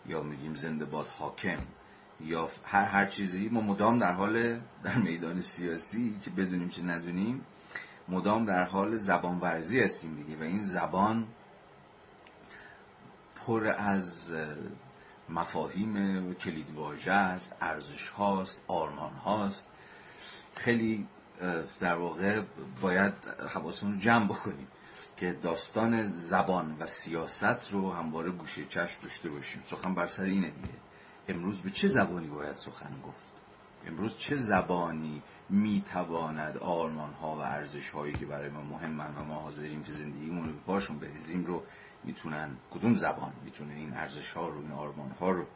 Speaker 1: یا میگیم زنده باد حاکم. یا هر هر چیزی. ما مدام در حال در میدان سیاسی چه بدونیم چه ندونیم مدام در حال زبان ورزی هستیم دیگه. و این زبان پر از مفاهیم کلیدواژه است ارزش هاست آرمان هاست. خیلی در واقع باید حواسمون رو جمع بکنیم که داستان زبان و سیاست رو همواره گوشه چشم داشته باشیم. سخن بر سر اینه دیگه. امروز به چه زبانی باید سخن گفت؟ امروز چه زبانی می‌تواند آرمان ها و ارزش هایی که برای ما مهمن و ما حاضریم که زندگیمون رو باشون بریزیم رو می‌تونن کدوم زبان می‌تونه این ارزش ها رو این آرمان ها رو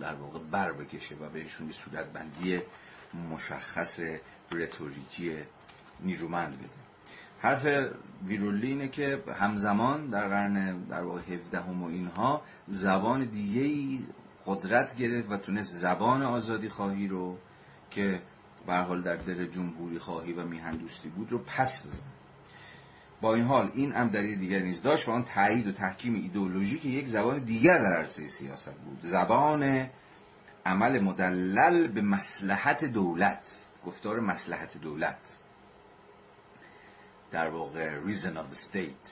Speaker 1: در واقع بر بکشه و بهشون صورت بندی مشخص رتوریکی نیرومند بده؟ حرف ویرولی اینه که همزمان در قرن در واقع 17 و اینها زبان دیگه ای قدرت گرفت و تونست زبان آزادی خواهی رو که به حال در دل جمهوری خواهی و میهندوستی بود رو پس بزن با این حال این هم دلیل دیگر نیز داشت و آن تایید و تحکیم ایدئولوژی که یک زبان دیگر در عرصه سیاست بود. زبان عمل مدلل به مسلحت دولت گفتار مسلحت دولت. در واقع reason of state.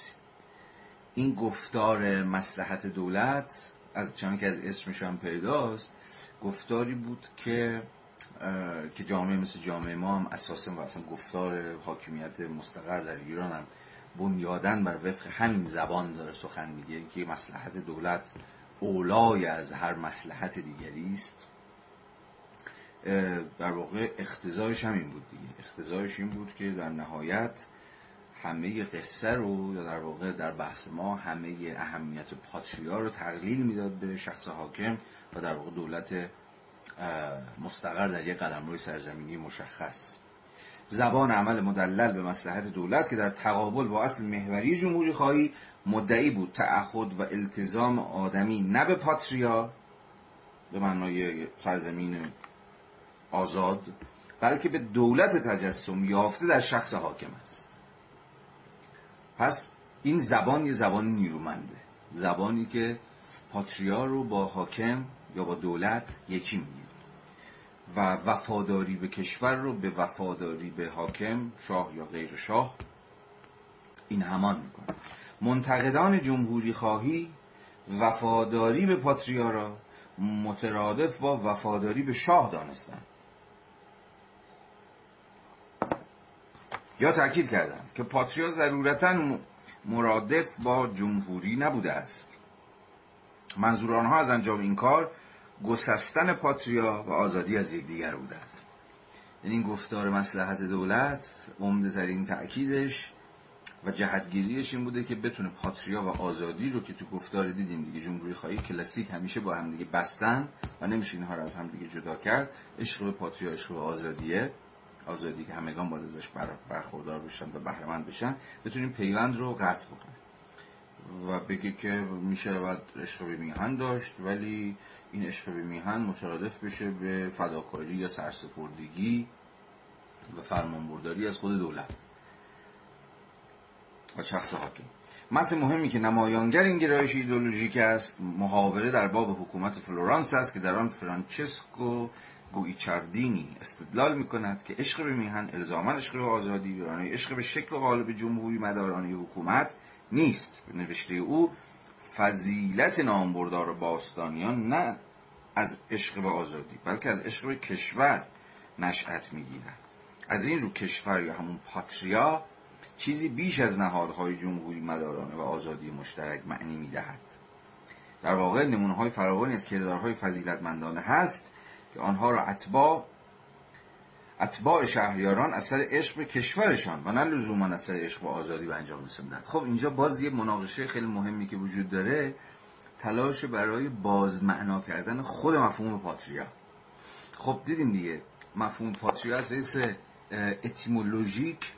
Speaker 1: این گفتار مسلحت دولت از چون که از اسمش هم پیداست گفتاری بود که که جامعه مثل جامعه ما هم اساسا و اصلا گفتار حاکمیت مستقر در ایران هم بنیادن بر وفق همین زبان داره سخن میگه که مسلحت دولت اولای از هر مسلحت دیگری است. در واقع اختزایش همین بود دیگه. اختزایش این بود که در نهایت همه قصه رو یا در واقع در بحث ما همه اهمیت پاتریا رو تقلیل می‌داد به شخص حاکم و در واقع دولت مستقر در یک قدم روی سرزمینی مشخص. زبان عمل مدلل به مسلحت دولت که در تقابل با اصل محوری جمهوری خواهی مدعی بود. تعهد و التزام آدمی نه به پاتریا به معنای سرزمین آزاد بلکه به دولت تجسم یافته در شخص حاکم است. پس این زبان یه زبان نیرومنده. زبانی که پاتریا رو با حاکم یا با دولت یکی می‌گیره و وفاداری به کشور رو به وفاداری به حاکم شاه یا غیر شاه این همان می‌کنه. منتقدان جمهوری خواهی وفاداری به پاتریا را مترادف با وفاداری به شاه دانستند یا تاکید کردند که پاتریا ضرورتا مرادف با جمهوری نبوده است. منظور آنها از انجام این کار گسستن پاتریا و آزادی از یکدیگر بوده است. یعنی این گفتار مسلحت دولت عمده ترین تأکیدش و جهتگیریش این بوده که بتونه پاتریا و آزادی رو که تو گفتار دیدیم دیگه جمهوری خواهی کلاسیک همیشه با هم دیگه بستن و نمیشه اینها رو از هم دیگه جدا کرد عشق به patria عشق به آزادیه. آزادی که همگان باید ازش برخوردار بشن و بهرهمند بشن بتونیم پیوند رو قطع بکنیم. و بگه که میشه باید عشق به میهن داشت ولی این عشق به میهن مترادف بشه به فداکاری یا سرسپردگی و فرمانبرداری از خود دولت و شخص حاکم متن مهمی که نمایانگر این گرایش ایدولوژیک است محاوره در باب حکومت فلورانس است که در آن فرانچسکو گویچاردینی استدلال می کند که عشق به میهن الزاما عشق به آزادی برانه عشق به شکل غالب جمهوری مدارانه حکومت نیست. به نوشته او فضیلت نامبردار باستانیان نه از عشق به آزادی بلکه از عشق به کشور نشأت می‌گیرد. از این رو کشور یا همون پاتریا چیزی بیش از نهادهای جمهوری مدارانه و آزادی مشترک معنی می‌دهد. در واقع نمونه های فراوانی از کردارهای فضیلتمندانه هست که آنها را اتباع اتباع شهریاران اثر عشق به کشورشان و نه لزوما اثر عشق به آزادی به انجام رسوندند. خب اینجا باز یه مناقشه خیلی مهمی که وجود داره تلاش برای باز معنا کردن خود مفهوم پاتریا خب دیدیم دیگه مفهوم پاتریا از حیث اتیمولوژیک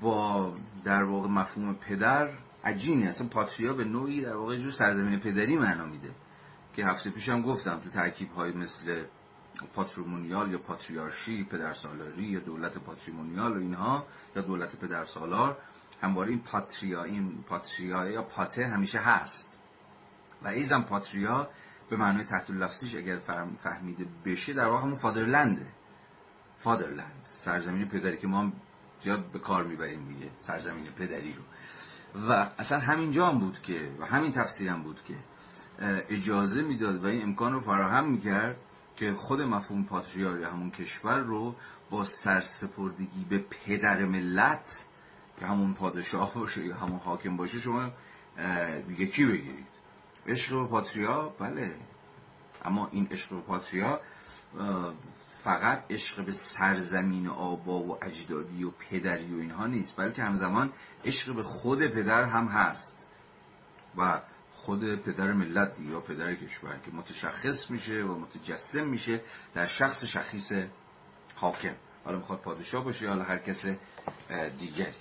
Speaker 1: با در واقع مفهوم پدر عجینه. اصلا پاتریا به نوعی در واقع جو سرزمین پدری معنا میده. که هفته پیشم گفتم تو ترکیب های مثل پاتریمونیال یا پاتریارشی پدرسالاری یا دولت پاتریمونیال و اینها یا دولت پدرسالار همواره این پاتریا این پاتریا یا پاته همیشه هست. و ایزم پاتریا به معنای تحت لفظیش اگر فهمیده بشه در واقع همون فادرلنده. فادرلند سرزمین پدری که ما زیاد به کار می‌بریم دیگه سرزمین پدری رو. و اصلا همینجا هم بود که و همین تفسیر هم بود که اجازه می‌داد و این امکان رو فراهم می‌کرد که خود مفهوم پاتریار یا همون کشور رو با سرسپردگی به پدر ملت که همون پادشاه باشه یا همون حاکم باشه شما یکی بگیرید. عشق به پاتریا بله. اما این عشق به پاتریا فقط عشق به سرزمین آبا و اجدادی و پدری و اینها نیست بلکه همزمان عشق به خود پدر هم هست. و خود پدر ملت یا پدر کشور که متشخص میشه و متجسم میشه در شخص شخیص حاکم. حالا می‌خواد پادشاه باشه حالا هر کس دیگری.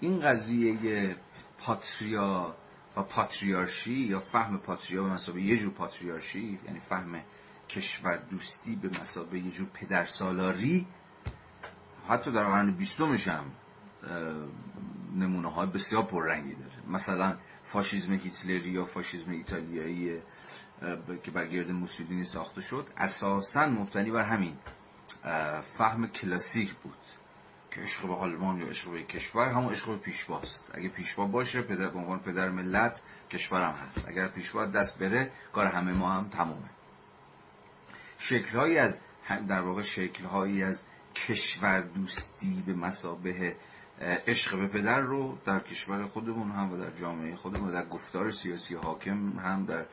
Speaker 1: این قضیه پاتریا و پاتریارشی یا فهم پاتریا به مسابقه یه جور پاتریارشی یعنی فهم کشور دوستی به مسابقه یه جور پدر سالاری حتی در قرن بیستمش هم نمونه های بسیار پررنگی داره. مثلا فاشیزم هیتلری یا فاشیزم ایتالیایی که بر گرد موسولینی ساخته شد اساسا مبتنی بر همین فهم کلاسیک بود که عشق به آلمان یا عشق به کشور همون عشق به پیشواست. اگه پیشوا باشه پدر به عنوان پدر ملت کشورم هست. اگر پیشوا دست بره کار همه ما هم تمومه. شکلهایی از در واقع شکلهایی از کشور دوستی به مسابه عشق به پدر رو در کشور خودمون هم و در جامعه خودمون و در گفتار سیاسی حاکم هم در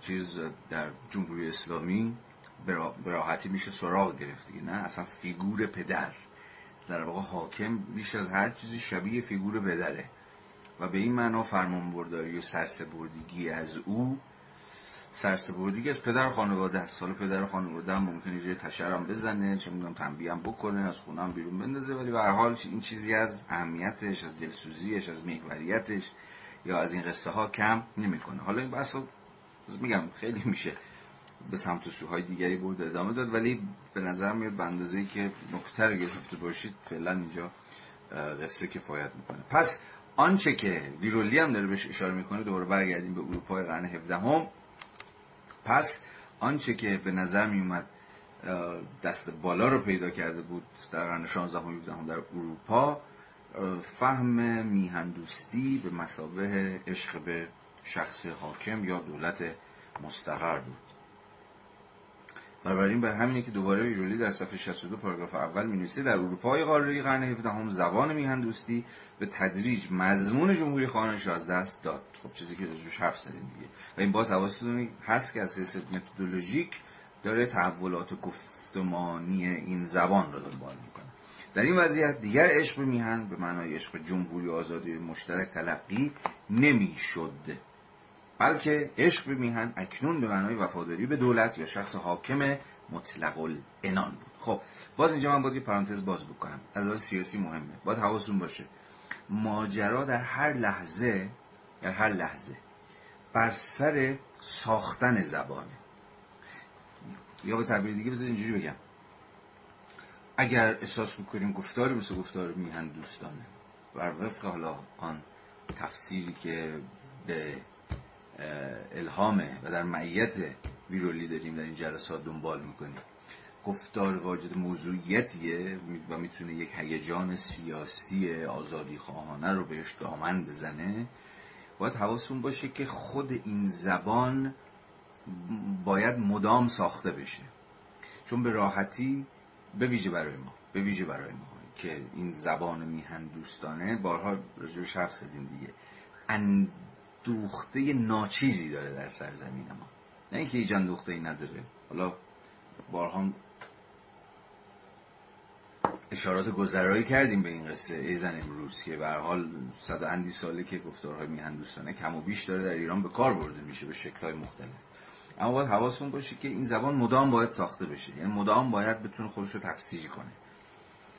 Speaker 1: چیز در جمهوری اسلامی به راحتی میشه سراغ گرفت نه؟ اصلا فیگور پدر. در واقع حاکم بیش از هر چیزی شبیه فیگور پدره. و به این معنا فرمان برداری و سرسپردگی از او سرسپردگی از پدر خانواده است. حالا پدر خانواده هم ممکنه یه تشرم بزنه چه می‌دونم تنبیه هم بکنه از خونه بیرون بندازه. ولی به هر حال این چیزی از اهمیتش از دلسوزیش از محوریتش یا از این قصه ها کم نمی‌کنه. حالا این بحث میگم خیلی میشه به سمت سوهای دیگری برد ادامه داد. ولی به نظر میاد به اندازه که نقطه رو گرفته باشید فعلا اینجا قصه کفایت می‌کنه. پس آنچه که ویرولی هم داره بهش اشاره می‌کنه دوباره برگردیم به اروپای قرن 17 هم پس آنچه که به نظر میومد دست بالا رو پیدا کرده بود در قرن 16 و 17 در اروپا فهم میهندوستی به مسابه عشق به شخص حاکم یا دولت مستقر بود. بنابراین بر همینه که دوباره ویرولی در صفحه 62 پاراگراف اول می‌نویسه در اروپای قاره قرن 17 هم زبان میهندوستی به تدریج مضمون جمهوری خانش از دست داد. خب چیزی که راجبش حرف زدیم دیگه. و این باز حواستون هست که از حیث متدولوژیک داره تحولات گفتمانی این زبان رو دنبال می‌کنه. در این وضعیت دیگر عشق میهن به معنای عشق جمهوری آزادی مشترک تلقی نمی‌شد. بلکه عشق به میهن اکنون به معنای وفاداری به دولت یا شخص حاکم مطلق الانان بود. خب باز اینجا من باید یه پرانتز باز بکنم. از لحاظ سیاسی مهمه. باید حواستون باشه. ماجرا در هر لحظه در هر لحظه بر سر ساختن زبانه یا به تعبیر دیگه بذار اینجوری بگم. اگر احساس می‌کنیم گفتاری مثل گفتار میهن دوستانه بر وفق حالا آن تفسیری که به الهامه و در معیت ویرولی داریم در این جلسات دنبال می‌کنیم. گفتار واجد موضوعیتیه و می‌تونه یک هیجان سیاسی آزادی خواهانه رو بهش دامن بزنه. باید حواستون باشه که خود این زبان باید مدام ساخته بشه. چون به راحتی به ویژه برای ما به ویژه برای ما که این زبان میهن دوستانه بارها رجوع حرف زدیم دیگه. دوخته ناچیزی داره در سرزمین ما. نه اینکه هیچ دوخته ای نداره. حالا بارها اشارات گذرایی کردیم به این قصه. ایزن امروز که به حال صد اندی ساله که گفتارهای میهندوستانه کم و بیش داره در ایران به کار برده میشه به شکلهای مختلف. اما باید حواستون باشه که این زبان مدام باید ساخته بشه. یعنی مدام باید بتونه خودش رو تفسیری کنه.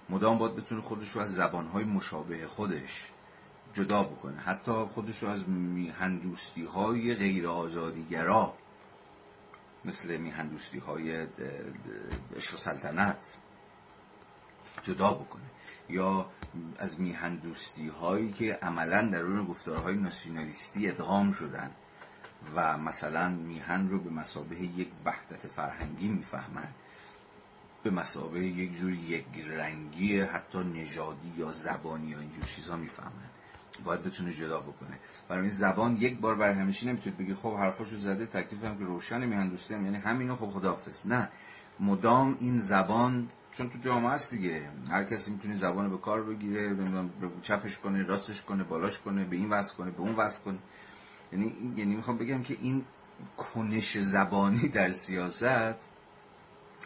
Speaker 1: مدام باید بتونه خودش رو از زبانهای مشابه خودش جدا بکنه. حتی خودش رو از میهندوستی های غیر آزادیگرا مثل میهندوستی های عشق سلطنت جدا بکنه. یا از میهندوستی هایی که عملا در اون گفتارهای ناسیونالیستی ادغام شدن و مثلا میهن رو به مسابه یک وحدت فرهنگی می‌فهمند به مسابه یک جور یک رنگی حتی نژادی یا زبانی یا اینجور چیزها می‌فهمند باید بتونه جدا بکنه. برای زبان یک بار بر همیشه نمی‌تونید بگی خب حرفاشو زده تکلیف هم که روشن میهن دوستی هم یعنی همینو خب خداحافظ. نه مدام این زبان چون تو جامعه است دیگه هر کسی می‌تونه زبان به کار بگیره چپش کنه راستش کنه بالاش کنه به این وصل کنه به اون وصل کنه. یعنی یعنی می‌خوام بگم که این کنش زبانی در سیاست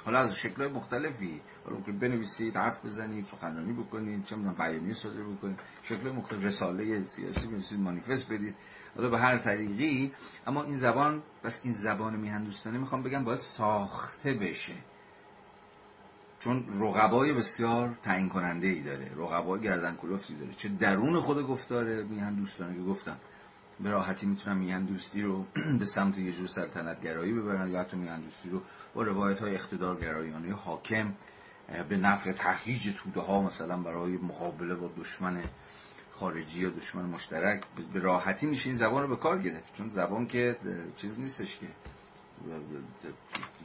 Speaker 1: حالا از شکلهای مختلفی. حالا بنویسید حرف بزنید سخنرانی بکنید چه می‌دونم بیانیه صادر بکنید. شکل مختلف رساله سیاسی بنویسید مانیفست بدید. حالا به هر طریقی اما این زبان بس این زبان میهندوستانی می‌خوام بگم باید ساخته بشه. چون رقبای بسیار تعیین کننده ای داره. رقبای گردن کلفتی داره. چه درون خود گفتار میهندوستانی که گفتم. به راحتی می‌تونن میهن دوستی رو (clears throat) به سمت یه جور سلطنت گرایی ببرن یا حتی میهن دوستی رو با روایت های اقتدار گرایانه حاکم به نفع تهییج توده ها مثلا برای مقابله با دشمن خارجی یا دشمن مشترک به راحتی میشه این زبان رو به کار گرفت. چون زبان که چیز نیستش که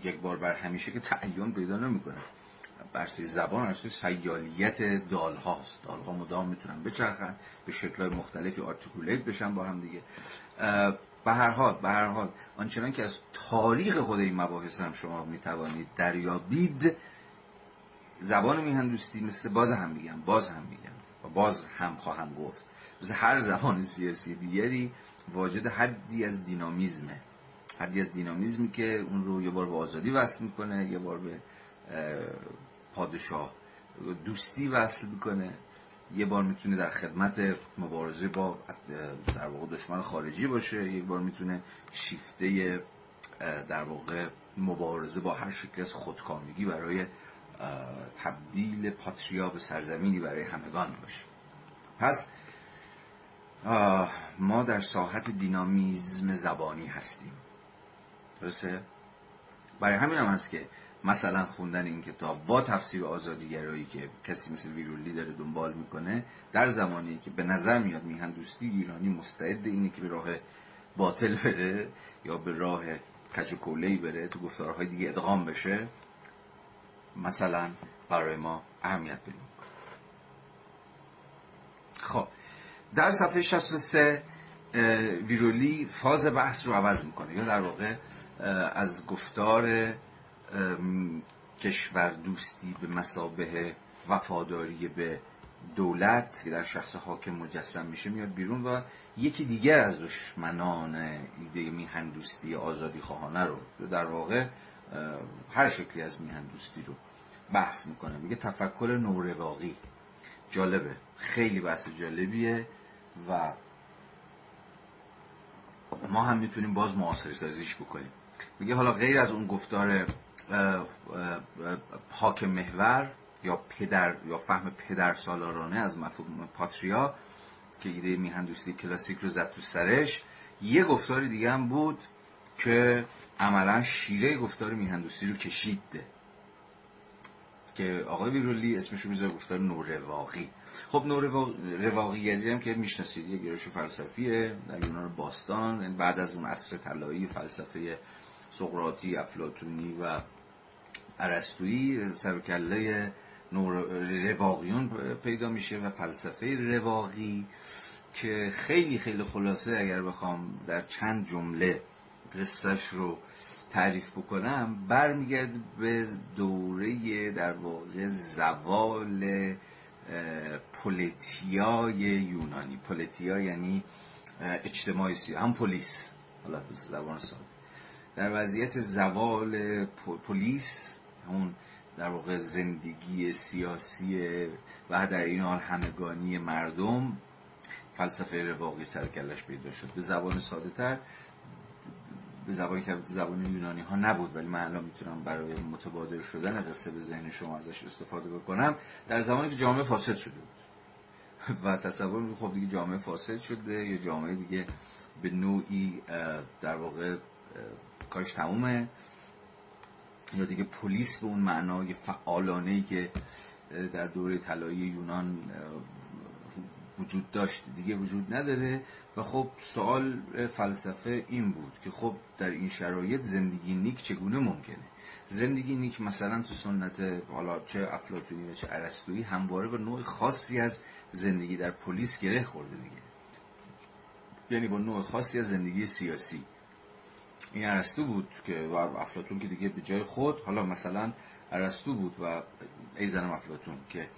Speaker 1: یک بار بر همیشه که تعین پیدا نمی‌کنه. برسی زبان برسی سیالیت دال هاست دال ها مدام می‌تونن بچرخن به شکل مختلفی آرتیکولیت بشن با هم دیگه. به هر حال به هر حال آنچنان که از تاریخ خود این مباحث هم شما می‌توانید دریابید زبان میهندوستی مثل باز هم میگم باز هم میگم و باز هم خواهم گفت. مثل هر زبان سیاسی دیگری واجد حدی از دینامیزمه. حدی از دینامیزمی که اون رو یه بار به آزادی وصل می‌کنه یه بار به پادشاه دوستی وصل می‌کنه. یه بار می‌تونه در خدمت مبارزه با در واقع دشمن خارجی باشه. یک بار می‌تونه شیفته در واقع مبارزه با هر شکل از خودکامگی برای تبدیل پاتریا به سرزمینی برای همگان باشه. پس ما در ساحت دینامیزم زبانی هستیم. درسته؟ برای همین هم هست که مثلا خوندن این کتاب با تفسیر آزادیگرایی که کسی مثل ویرولی داره دنبال می‌کنه در زمانی که به نظر میاد میهن دوستی ایرانی مستعد اینه که به راه باطل بره یا به راه کج بره تو گفتارهای دیگه ادغام بشه مثلا برای ما اهمیت پیدا خب در صفحه 63 ویرولی فاز بحث رو عوض می‌کنه یا در واقع از گفتار کشور دوستی به مسابه وفاداری به دولت که در شخص حاکم مجسم میشه میاد بیرون و یکی دیگر از دشمنان ایده میهن دوستی آزادی خواهانه رو در واقع هر شکلی از میهن دوستی رو بحث می‌کنه. میگه تفکر نورواقی جالبه. خیلی بحث جالبیه و ما هم می‌تونیم باز معاصر سازیش بکنیم. میگه حالا غیر از اون گفتار حاکم محور یا پدر یا فهم پدر سالارانه از مفهوم پاتریا که ایده میهندوستی کلاسیک رو زد تو سرش یه گفتار دیگه هم بود که عملا شیره گفتار میهندوستی رو کشید که آقای ویرولی اسمش رو می‌ذاره گفتار نورواقی خب نورواقی هم که می‌شناسید یه گرایش فلسفیه در یونان باستان یعنی بعد از اون عصر طلایی فلسفه سقراطی افلاتونی و ارسطویی سرکله رواقیون پیدا میشه و فلسفه رواقی که خیلی خیلی خلاصه اگر بخوام در چند جمله قصهش رو تعریف بکنم برمیگرد به دوره در واقع زوال پولیتیای یونانی. پولیتیا یعنی اجتماعی سی هم پلیس. حالا زبان ساده. در وضعیت زوال پلیس اون در واقع زندگی سیاسی و در این حال همگانی مردم فلسفه رواقی سرکلش پیدا شد. به زبان ساده تر به زبانی که زبان یونانی ها نبود ولی من الان می‌تونم برای متبادر شدن قصه به ذهن شما ازش استفاده بکنم. در زمانی که جامعه فاسد شده بود. (laughs) و تصور خب دیگه جامعه فاسد شده یا جامعه دیگه به نوعی در واقع کارش تمومه. یا دیگه پلیس به اون معنای فعالانه ای که در دوره طلایی یونان وجود داشت دیگه وجود نداره. و خب سوال فلسفه این بود که خب در این شرایط زندگی نیک چگونه ممکنه؟ زندگی نیک مثلا تو سنت حالا چه افلاطونی و چه ارسطویی همواره به نوع خاصی از زندگی در پلیس گره خورده دیگه. یعنی با نوع خاصی از زندگی سیاسی. این ارسطو بود که و افلاطون که دیگه به جای خود حالا مثلا ارسطو بود و ایزن افلاطون که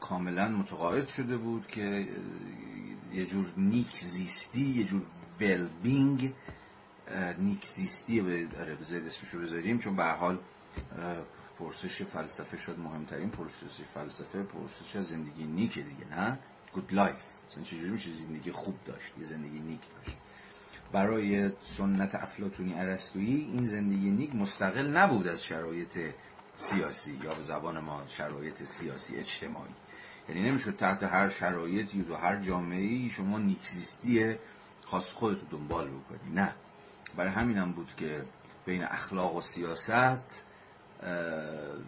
Speaker 1: کاملا متقاعد شده بود که یه جور نیک زیستی یه جور well-being نیک زیستی آره بذارید اسمشو بذاریم چون به حال پرسش فلسفه شد مهمترین پرسش فلسفه پرسش از زندگی نیک دیگه نه؟ good life مثلا چجوری میشه زندگی خوب داشت یه زندگی نیک داشت؟ برای سنت افلاتونی ارسطویی این زندگی نیک مستقل نبود از شرایط سیاسی یا به زبان ما شرایط سیاسی اجتماعی. یعنی نمی‌شد تحت هر شرایطی و هر جامعه ای شما نیکزیستی خاص خودتو دنبال بکنی. نه. برای همینم بود که بین اخلاق و سیاست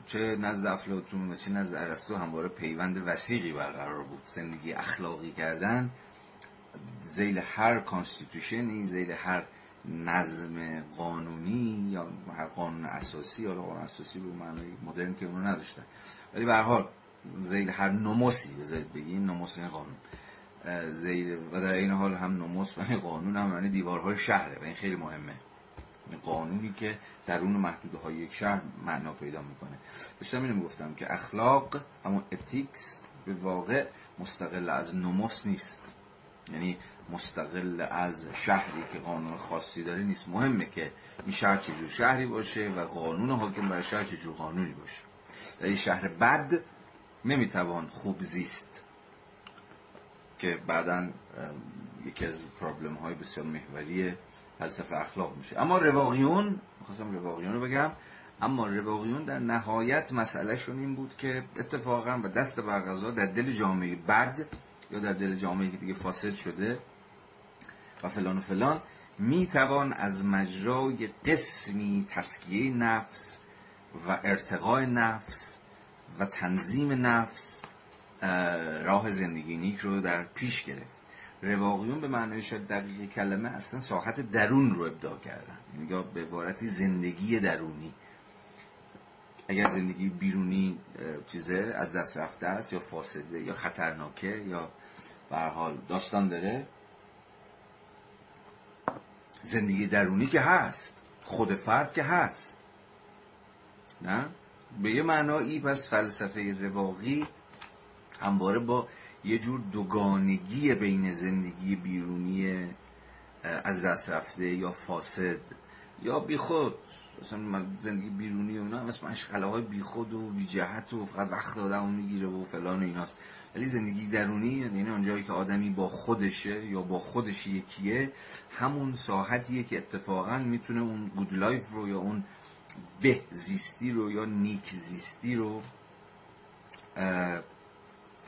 Speaker 1: چه نزد افلاتون و چه نزد ارسطو همواره پیوند وسیقی برقرار بود. زندگی اخلاقی کردن زیل هر کانستیتوشنی زیل هر نظم قانونی یا هر قانون اساسی یا قانون اساسی به معنی مدرن که اونو نداشتن. ولی به حال زیل هر نموسی بذارید بگیم نموس این قانون. زیل و در این حال هم نموس و قانون هم یعنی دیوارهای شهره و این خیلی مهمه. قانونی که درون محدوده های یک شهر معنا پیدا می‌کنه. داشتم اینو گفتم که اخلاق همون اتیکس به واقع مستقل از نموس نیست. یعنی مستقل از شهری که قانون خاصی داره نیست. مهمه که این شهر چجور شهری باشه و قانون حاکم بر شهر چجور قانونی باشه. در این شهر بد نمی‌توان خوب زیست که بعدا یکی از پرابلم های بسیار محوری فلسفه اخلاق میشه. اما رواقیون می‌خواستم رواقیون رو بگم اما رواقیون در نهایت مسئلهشون این بود که اتفاقا به دست برغذا در دل جامعه بد یا در دل جامعه که دیگه فاسد شده و فلان و فلان می‌توان از مجرای قسمی تسکیه نفس و ارتقاء نفس و تنظیم نفس راه زندگی نیک رو در پیش گرفت. رواقیون به معنای شد دقیق کلمه اصلا ساحت درون رو ابداع کردن. یعنی یا به عبارتی زندگی درونی. اگر زندگی بیرونی چیزه از دست رفته است یا فاسده یا خطرناکه یا به حال داستان داره زندگی درونی که هست خود فرد که هست. نه؟ به یه معنایی پس فلسفه رواقی همواره با یه جور دوگانگی بین زندگی بیرونی از دست رفته یا فاسد یا بیخود مثلا زندگی بیرونی و اینا مثلا مشغله های بیخود و بی جهت و فقط وقت آدم می‌گیره و فلان و ایناست. ولی زندگی درونی یعنی اونجایی که آدمی با خودشه یا با خودش یکیه همون ساحتیه که اتفاقا می‌تونه اون good life رو یا اون به زیستی رو یا نیک زیستی رو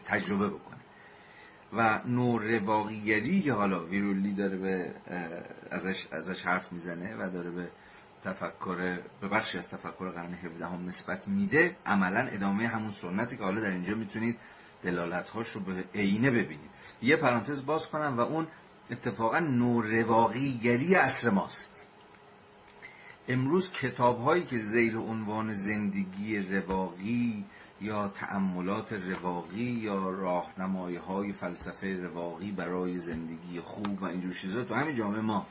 Speaker 1: تجربه بکنه. و نور رواقیگری که حالا ویرولی داره به ازش, ازش حرف می‌زنه و داره به تفکر به بخشی از تفکر قرن 17 هم نسبت میده عملا ادامه همون سنتی که حالا در اینجا می‌تونید دلالت هاش رو به عینه ببینید. یه پرانتز باز کنم و اون اتفاقا نورواقیگری اصر ماست. امروز کتاب هایی که زیر عنوان زندگی رواقی یا تأملات رواقی یا راهنمایی های فلسفه رواقی برای زندگی خوب و اینجور چیزا تو همین جامعه ما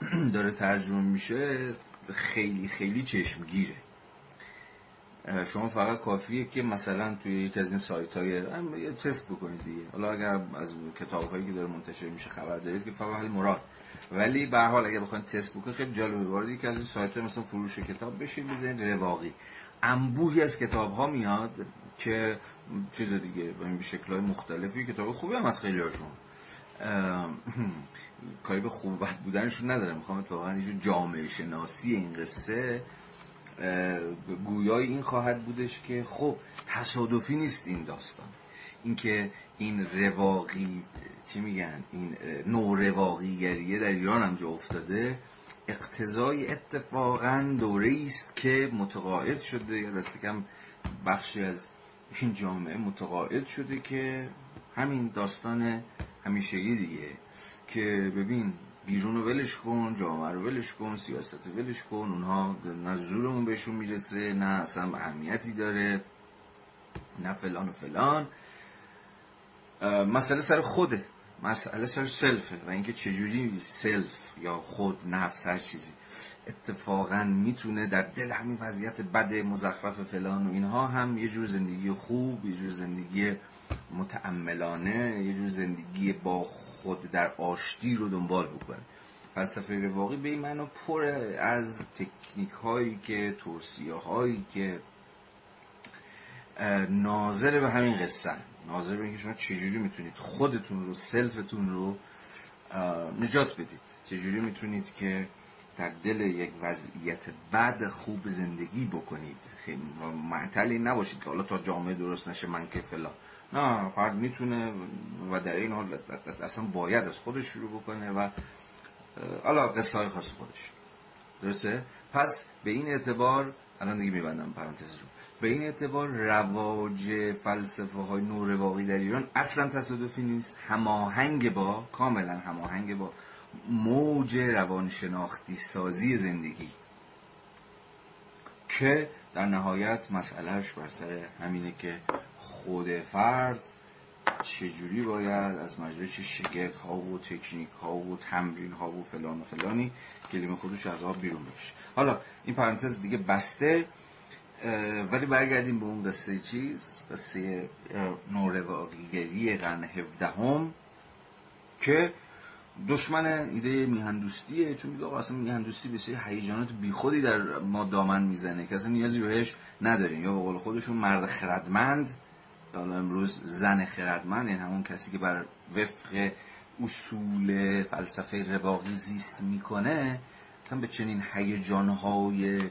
Speaker 1: (clears throat) داره ترجمه میشه خیلی خیلی چشمگیره. شما فقط کافیه که مثلا توی یکی از این سایت های یه تست بکنید دیگه. حالا اگر از کتاب هایی که داره منتشر میشه خبر دارید که فقط مراد. ولی به حال اگر بخواید تست بکنید خیلی جالبه. وارد یکی از این سایت های مثلا فروش کتاب بشید بزنید رواقی. انبوهی از کتاب ها میاد که چیز دیگه به شکل های مختلفی. کتاب خوبی هم از خیلی هاشون (clears throat) کاری به خوب بد بودنشون نداره می‌خوام واقعا یه جامعه شناسی این قصه گویای این خواهد بودش که خب تصادفی نیست این داستان. اینکه این رواقی چی میگن؟ این نو رواقیگریه در ایران هم جا افتاده اقتضای اتفاقا دوره است که متقاعد شده یا دست کم بخشی از این جامعه متقاعد شده که همین داستان همیشگی دیگه. که ببین بیرون رو ولش کن جامعه رو ولش کن سیاست رو ولش کن اونها نه زورمون بهشون می‌رسه نه اصلا اهمیتی داره نه فلان و فلان. مسئله سر خوده مسئله سر سلفه و اینکه چجوری سلف یا خود نفس هر چیزی اتفاقا می‌تونه در دل همین وضعیت بد مزخرف فلان و اینها هم یه جور زندگی خوب یه جور زندگی متعملانه یه جور زندگی با در آشتی رو دنبال بکنه. فلسفه رواقی به این معنی پر از تکنیک هایی که توصیه هایی که ناظر به همین قصه ناظر به اینکه شما چجوری می‌تونید خودتون رو سلفتون رو نجات بدید. چجوری می‌تونید که در دل یک وضعیت بد خوب زندگی بکنید. خیلی معطلی نباشید که حالا تا جامعه درست نشه من که فلان. نه فرد می‌تونه و در این حال اصلا باید از خودش شروع بکنه و حالا قصه های خاص خودش. درسته؟ پس به این اعتبار الان دیگه میبندم پرانتز رو. به این اعتبار رواج فلسفه های نورواقی در ایران اصلا تصادفی نیست. هماهنگ با کاملا هماهنگ با موج روانشناختی سازی زندگی. که در نهایت مسئلهش بر سر همینه که خود فرد چجوری باید از مجرد چه شگرد ها و تکنیک ها و تمرین ها و فلان و فلانی کلمه خودش از آب بیرون بشه حالا این پرانتز دیگه بسته ولی برگردیم به اون قصه چیز قصه نورواقیگری قرن هفدهم که دشمن ایده میهندوستیه. چون میگه اصلا میهندوستی به هیجانات بیخودی در ما دامن می‌زنه. که اصلا نیازی بهش نداریم. یا به قول خودشون مرد خردمند حالا امروز زن خردمند یعنی همون کسی که بر وفق اصول فلسفه رواقی زیست می‌کنه اصلا به چنین هیجانهای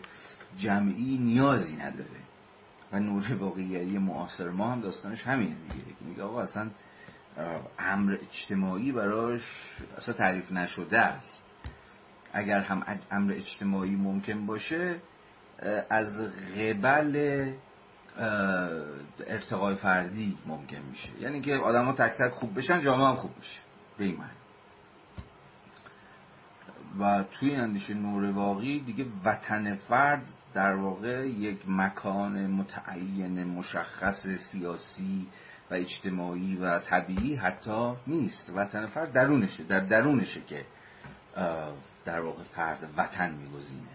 Speaker 1: جمعی نیازی نداره. و نور واقعیتی معاصر ما هم داستانش همینه دیگه که میگه آقا اصلا امر اجتماعی براش اصلا تعریف نشده است. اگر هم امر اجتماعی ممکن باشه از قبل ارتقای فردی ممکن میشه. یعنی که آدم ها تک تک خوب بشن جامعه هم خوب بشه به این معنی. و توی اندیشه نورواقی دیگه وطن فرد در واقع یک مکان متعین مشخص سیاسی و اجتماعی و طبیعی حتی نیست. وطن فرد درونشه در درونشه که در واقع فرد وطن میگزینه.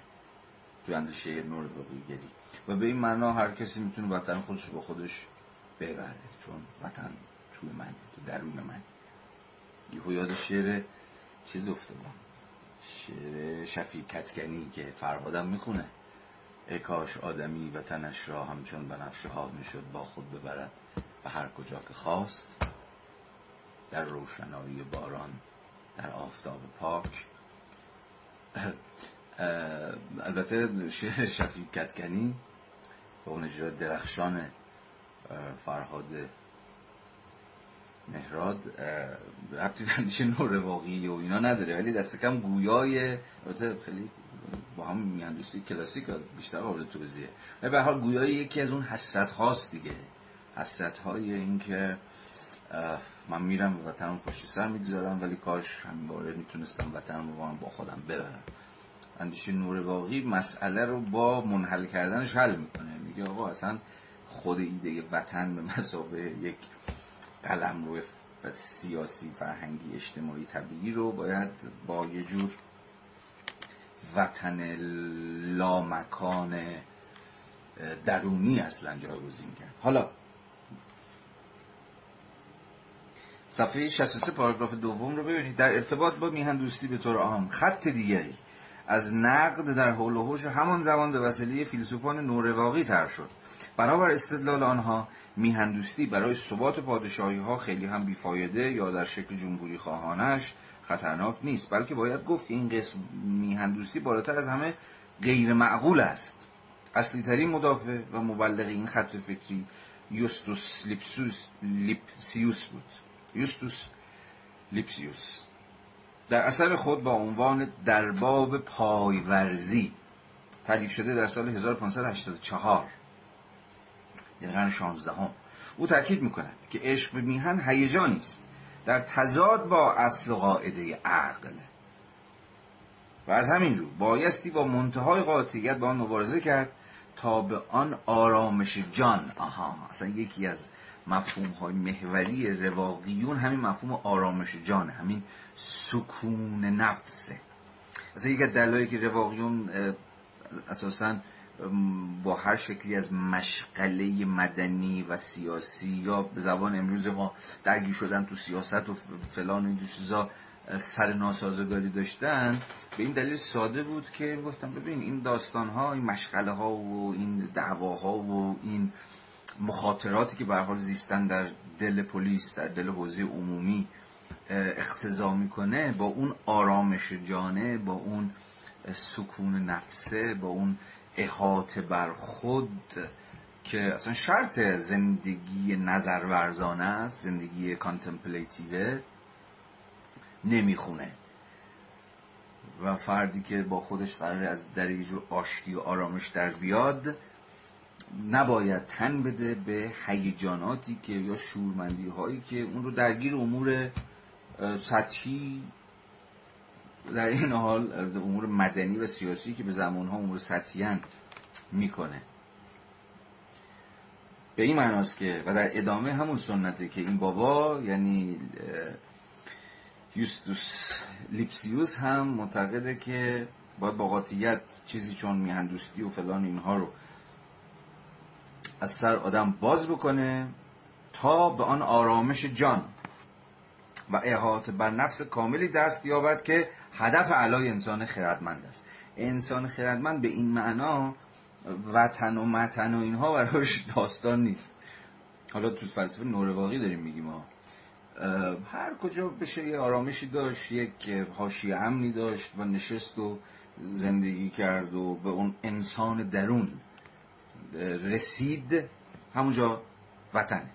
Speaker 1: تو اندیشه نورواقیگری و به این معنا هر کسی می‌تونه وطن خودش با خودش ببره چون وطن توی من تو درون من. یهو یاد شعر چیز افتادم شعر شفیع کتکنی که فرهادم می‌خونه. ای کاش آدمی وطنش را همچون بنفشه ها می‌شد با خود ببرد و هر کجا که خواست. در روشنایی باران در آفتاب پاک. البته شعر شفیع کتکنی با اون اجرا درخشان فرهاد مهراد ربطی به نور واقعی و اینا نداره ولی دست کم گویای البته خیلی با هم میاندوستی کلاسیک بیشتر قابل توضیحه. و به حال گویای یکی از اون حسرت هاست دیگه. حسرت های این که من میرم و وطنم پشت سر می‌گذارم ولی کاش همین باره می‌تونستم وطنم رو با خودم ببرم. اندیشه نور واقعی مسئله رو با منحل کردنش حل می‌کنه. میگه آقا اصلا خود ایده وطن به مسابه یک قلم روی سیاسی فرهنگی اجتماعی طبیعی رو باید با یه جور وطن لامکان درونی اصلا جایگزین کرد. حالا صفحه 63 پاراگراف دوم رو ببینید. در ارتباط با میهن دوستی به طور عام خط دیگری از نقد در حول و همان زمان به وسیله فیلسوفان نورواقی تر شد. بنابر استدلال آنها میهندوستی برای ثبات پادشاهی ها خیلی هم بیفایده یا در شکل جمهوری خواهانش خطرناک نیست بلکه باید گفت که این قسم میهندوستی بالاتر از همه غیر معقول است. اصلی ترین مدافع و مبلغ این خط فکری یوستوس لیپسوس لیپسیوس بود. یوستوس لیپسیوس. در اثر خود با عنوان درباب پایورزی تعلیف شده در سال 1584 یعنی قرن 16 هم. او تاکید می‌کند که عشق به میهن هیجانی است در تضاد با اصل قاعده عقل و از همین رو بایستی با منتهای قاطعیت با آن مبارزه کرد تا به آن آرامش جان آها اصلا یکی از مفهوم های محوری رواقیون همین مفهوم آرامش جان همین سکون نفسه. اصلا از دلایلی که رواقیون اساسا با هر شکلی از مشغله مدنی و سیاسی یا به زبان امروز ما درگیر شدن تو سیاست و فلان اینجور چیزا سر ناسازگاری داشتن به این دلیل ساده بود که گفتم ببین این داستان ها این مشغله ها و این دعواها و این مخاطراتی که به حال زیستن در دل پلیس در دل حوزه عمومی اقتضا می‌کنه با اون آرامش جانه با اون سکون نفسه با اون احاطه بر خود که اصلا شرط زندگی نظرورزانه است زندگی کانتمپلیتیوه نمی‌خونه. و فردی که با خودش قرار از در یه آشتی و آرامش در بیاد نباید تن بده به هیجاناتی که یا شورمندی هایی که اون رو درگیر امور سطحی در این حال امور مدنی و سیاسی که به زمان ها امور سطحی می‌کنه. به این معناست که و در ادامه همون سنته که این بابا یعنی یوستوس لیپسیوس هم معتقده که باید با قاطیت چیزی چون میهندوستی و فلان اینها رو از سر آدم باز بکنه تا به آن آرامش جان و احاطه بر نفس کاملی دست یابد که هدف علای انسان خردمند است. انسان خردمند به این معنا وطن و متن و اینها براش داستان نیست. حالا تو فلسفه نورواقی داریم میگیم ها. هر کجا بشه یه آرامشی داشت یک حاشی امنی داشت و نشست و زندگی کرد و به اون انسان درون رسید همونجا وطنه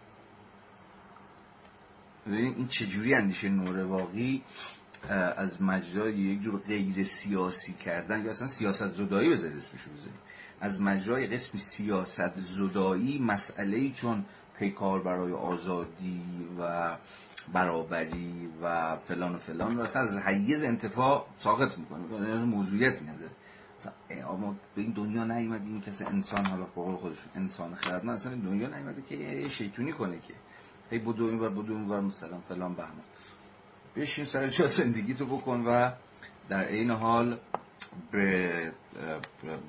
Speaker 1: این چجوری اندیشه نورواقی از مجرای یک جور غیر سیاسی کردن یا اصلا سیاست زدایی بذارید اسمشو بذارید از مجرای قسم سیاست زدایی مسئله چون پیکار برای آزادی و برابری و فلان و فلان و اصلا از حیز انتفاع ساقط می‌کنه. موضوعیتی نداره اما به این دنیا نیومدیم کسی انسان حالا قول خودشون انسان خردمند اصلا این دنیا نیومده که شیطونی کنه که هی بدو این ور بدو این ور مثلا فلان بهمان بشین سر جا زندگی تو بکن و در این حال به,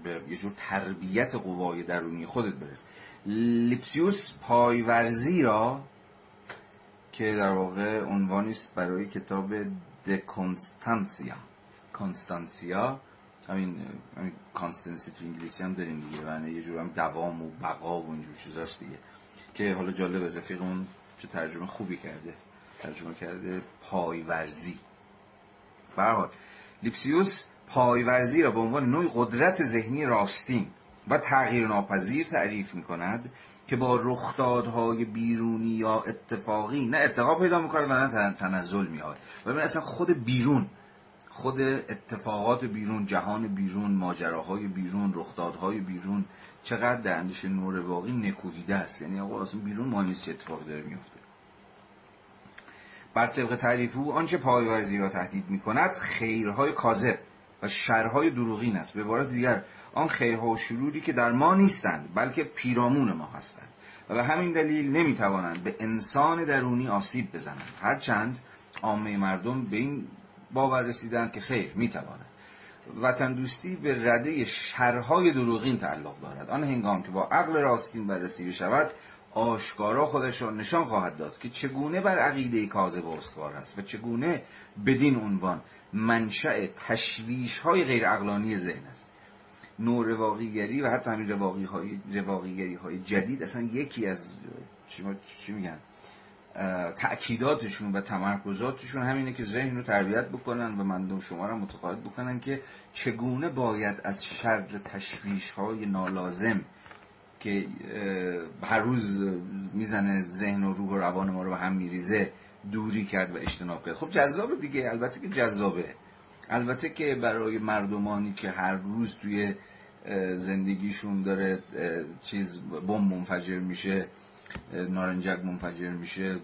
Speaker 1: به یه جور تربیت قوای درونی خودت برس. لیپسیوس پایورزی را که در واقع عنوانی است برای کتاب De Constantia Constantia همین همین constancy تو انگلیسی هم داریم دیگه یعنی یه جور هم دوام و بقا و اینجور چیزاست دیگه. که حالا جالبه رفیق اون چه ترجمه خوبی کرده ترجمه کرده پایورزی. برحال لیپسیوس پایورزی را به عنوان نوع قدرت ذهنی راستین و تغییر ناپذیر تعریف می کند که با رخدادهای بیرونی یا اتفاقی نه ارتقا پیدا می‌کنه و نه تنزل میاد و اصلا خود بیرون خود اتفاقات بیرون جهان بیرون ماجراهای بیرون رخدادهای بیرون چقدر در اندیشه نور واقعی نکوهیده است. یعنی آقا اصلا بیرون ما نیست چه اتفاقی داره میفته. بر طبق تعریف او آنچه پایورزی را تهدید می کند خیرهای کاذب و شرهای دروغین است. به عبارت دیگر آن خیرها و شروری که در ما نیستند بلکه پیرامون ما هستند و به همین دلیل نمی توانند به انسان درونی آسیب بزنند. هرچند عامه مردم به این باور رسیدند که خیر می توانند وطن دوستی به رده شرهای دروغین تعلق دارد. آن هنگام که با عقل راستین بررسی بشود آشکارا خودش را نشان خواهد داد که چگونه بر عقیده کاذب استوار است و چگونه بدین عنوان منشأ تشویش های غیر اقلانی ذهن است. نور رواقیگری و حتی همین رواقی های, رواقیگری های جدید اصلا یکی از چی میگن؟ تأکیداتشون و تمرکزاتشون همینه که ذهن رو تربیت بکنن و مردم شما رو متقاعد بکنن که چگونه باید از شر تشویش های نالازم که هر روز می‌زنه ذهن و روح و روان ما رو به هم میریزه دوری کرد و اجتناب کرد؟ خب جذابه دیگه البته که جذابه. البته که برای مردمانی که هر روز توی زندگیشون داره چیز بم منفجر میشه نارنجک منفجر میشه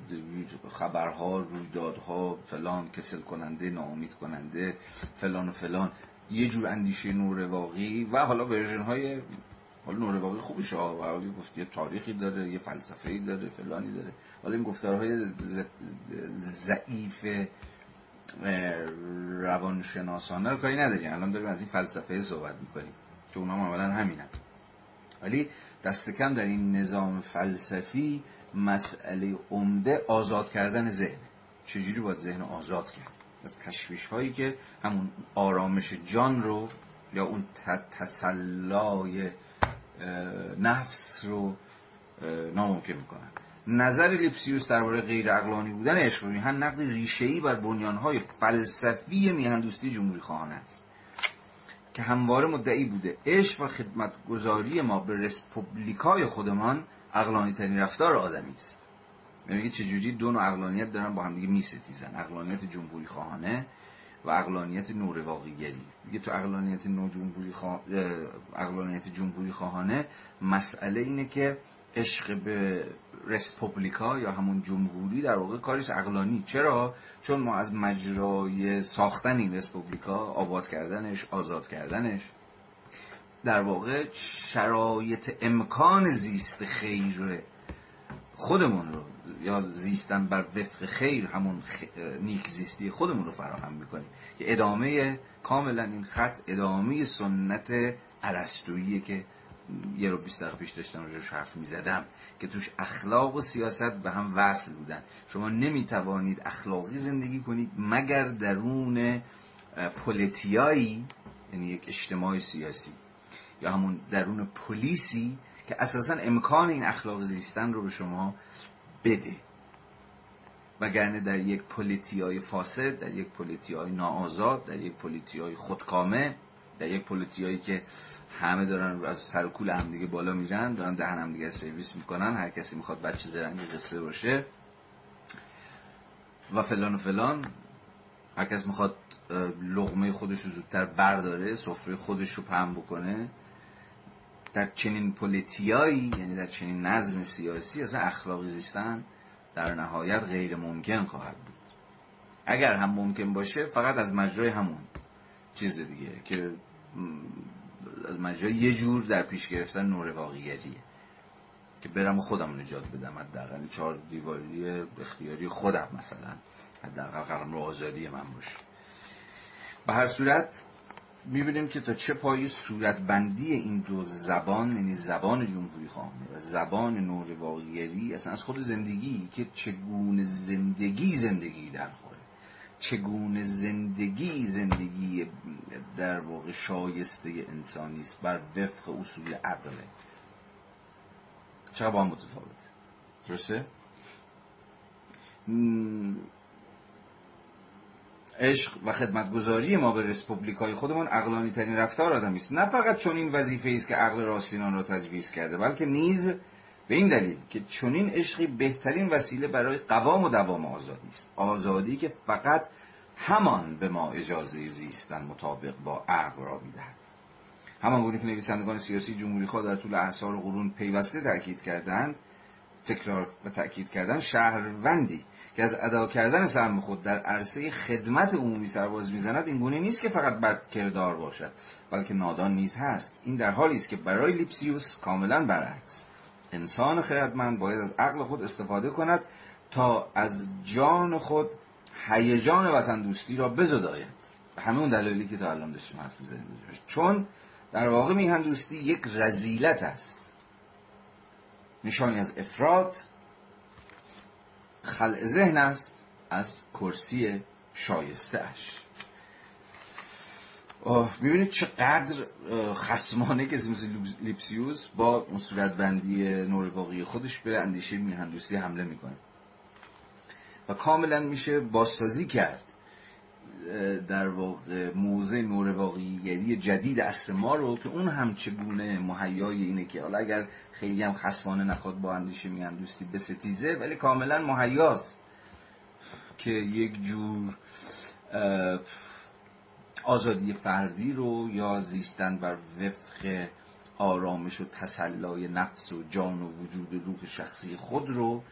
Speaker 1: خبرها رویدادها فلان کسل کننده ناامید کننده فلان و فلان. یه جور اندیشه نور واقعی و حالا ورژن های حالا نور واقعی خوبش ها گفت یه تاریخی داره یه فلسفه‌ای داره فلانی داره. حالا این گفتارهای ضعیف روانشناسانه رو کاری نداریم. الان داریم از این فلسفه صحبت می‌کنیم. که اونا عملا همینن. ولی دست کم در این نظام فلسفی مسئله عمده آزاد کردن ذهن. چجوری باید ذهن آزاد کرد؟ از تشویش هایی که همون آرامش جان رو یا اون تسلای نفس رو ناممکن می‌کنن. نظر لیپسیوس درباره غیر اقلانی بودن عشق میهن نقد ریشه‌ای بر بنیانهای فلسفی میهندوستی جمهوری خواهانه است. که همواره مدعی بوده. عشق و خدمتگذاری ما به رسپوبلیکای خودمان اقلانی ترین رفتار آدمی است. میگه چجوری دو نوع اقلانیت دارن با هم دیگه میستیزن. اقلانیت جمهوری خواهانه و اقلانیت نورواقیگری میگه تو اقلانیت نو جمهوری خواه... اقلانیت جمهوری خواهانه مسئله اینه که عشق به رسپوبلیکا یا همون جمهوری در واقع کارش اقلانی چرا؟ چون ما از مجرای ساختن این رسپوبلیکا آباد کردنش آزاد کردنش در واقع شرایط امکان زیست خیر خودمون رو یا زیستن بر وفق خیر همون نیک زیستی خودمون رو فراهم می‌کنیم. که ادامه کاملا این خط ادامه سنت عرستوییه که یه رو بیست دقیقه پیش داشتم روش حرف می‌زدم که توش اخلاق و سیاست به هم وصل بودن. شما نمی‌توانید اخلاقی زندگی کنید مگر درون پولیتیایی یعنی یک اجتماع سیاسی یا همون درون پلیسی که اساسا امکان این اخلاق زیستن رو به شما بده. وگرنه در یک پولیتیای فاسد در یک پولیتیای ناآزاد در یک پولیتیای خودکامه در یک پولیتیایی که همه دارن از سر کول همدیگه بالا میرن دارن دهن همدیگه سرویس می‌کنن هر کسی می‌خواد بچه زرنگی قصه باشه و فلان و فلان. هر کس می‌خواد لغمه خودش رو زودتر برداره سفره خودش رو پهم بکنه. در چنین پولیتیایی یعنی در چنین نظم سیاسی اصلا اخلاقی زیستن در نهایت غیر ممکن خواهد بود. اگر هم ممکن باشه فقط از مجرای همون چیز دیگه که از مجرای یه جور در پیش گرفتن نور واقعیتیه. که برم خودم نجات بدم حداقل چهار دیواری اختیاری خودم مثلا حداقل قرم رو آزادی من باشه. به هر صورت می‌بینیم که تا چه پای صورتبندی این دو زبان یعنی زبان جمهوری خواهانه و زبان نور واقعیری اصلا از خود زندگی که چگونه زندگی زندگی در خوره چگونه زندگی زندگی در واقع شایسته انسانی است بر وفق اصول عقله چقدر با هم متفاوته درسته؟ عشق و خدمتگذاری ما به رسپوبلیکای خودمون اقلانی ترین رفتار آدمی است. نه فقط چون این وظیفه است که عقل راستینان را تجویز کرده بلکه نیز به این دلیل که چنین عشقی بهترین وسیله برای قوام و دوام آزادی است آزادی که فقط همان به ما اجازه زیستن مطابق با عقل را می‌دهد. همان گونه که نویسندگان سیاسی جمهوری خواه در طول احصار و قرون پیوسته تاکید کردند تکرار و تأکید کردن شهروندی که از ادا کردن سهم خود در عرصه خدمت عمومی سرباز می‌زند این گونه نیست که فقط بد کردار باشد بلکه نادان نیز هست. این در حالی است که برای لیپسیوس کاملا برعکس. انسان خردمند باید از عقل خود استفاده کند تا از جان خود هیجان وطن دوستی را بزداید. همون دلایلی که تا الان داشتیم حرف چون در واقع میهن دوستی یک رزیلت است. نشانی از افراد خلع ذهن است از کرسی شایسته اش می‌بینید چقدر خسمانه که مثل لیپسیوس با صورت بندی نورواقی خودش به اندیشه میهندوستی حمله می‌کنه. و کاملا میشه بازسازی کرد در واقع موزه نورواقیگری جدید اصر ما رو که اون هم چگونه مهیای اینه که حالا اگر خیلی هم خسمانه نخواد با اندیشه میهندوستی بستیزه ولی کاملا مهیاست که یک جور آزادی فردی رو یا زیستن بر وفق آرامش و تسلای نفس و جان و وجود و روح شخصی خود رو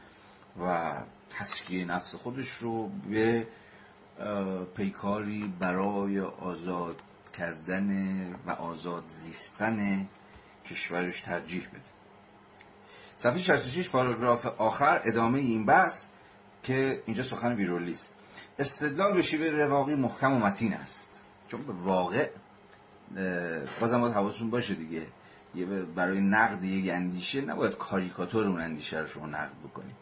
Speaker 1: و تسکیه نفس خودش رو به پیکاری برای آزاد کردن و آزاد زیستن کشورش ترجیح بده. صفحه 66 پاراگراف آخر ادامه این بحث که اینجا سخن ویرولی است استدلال به شیوه رواقی محکم و متین است. چون به واقع بازم باید حواستون باشه دیگه. برای نقد یک اندیشه نباید کاریکاتور اون اندیشه رو شما نقد بکنید.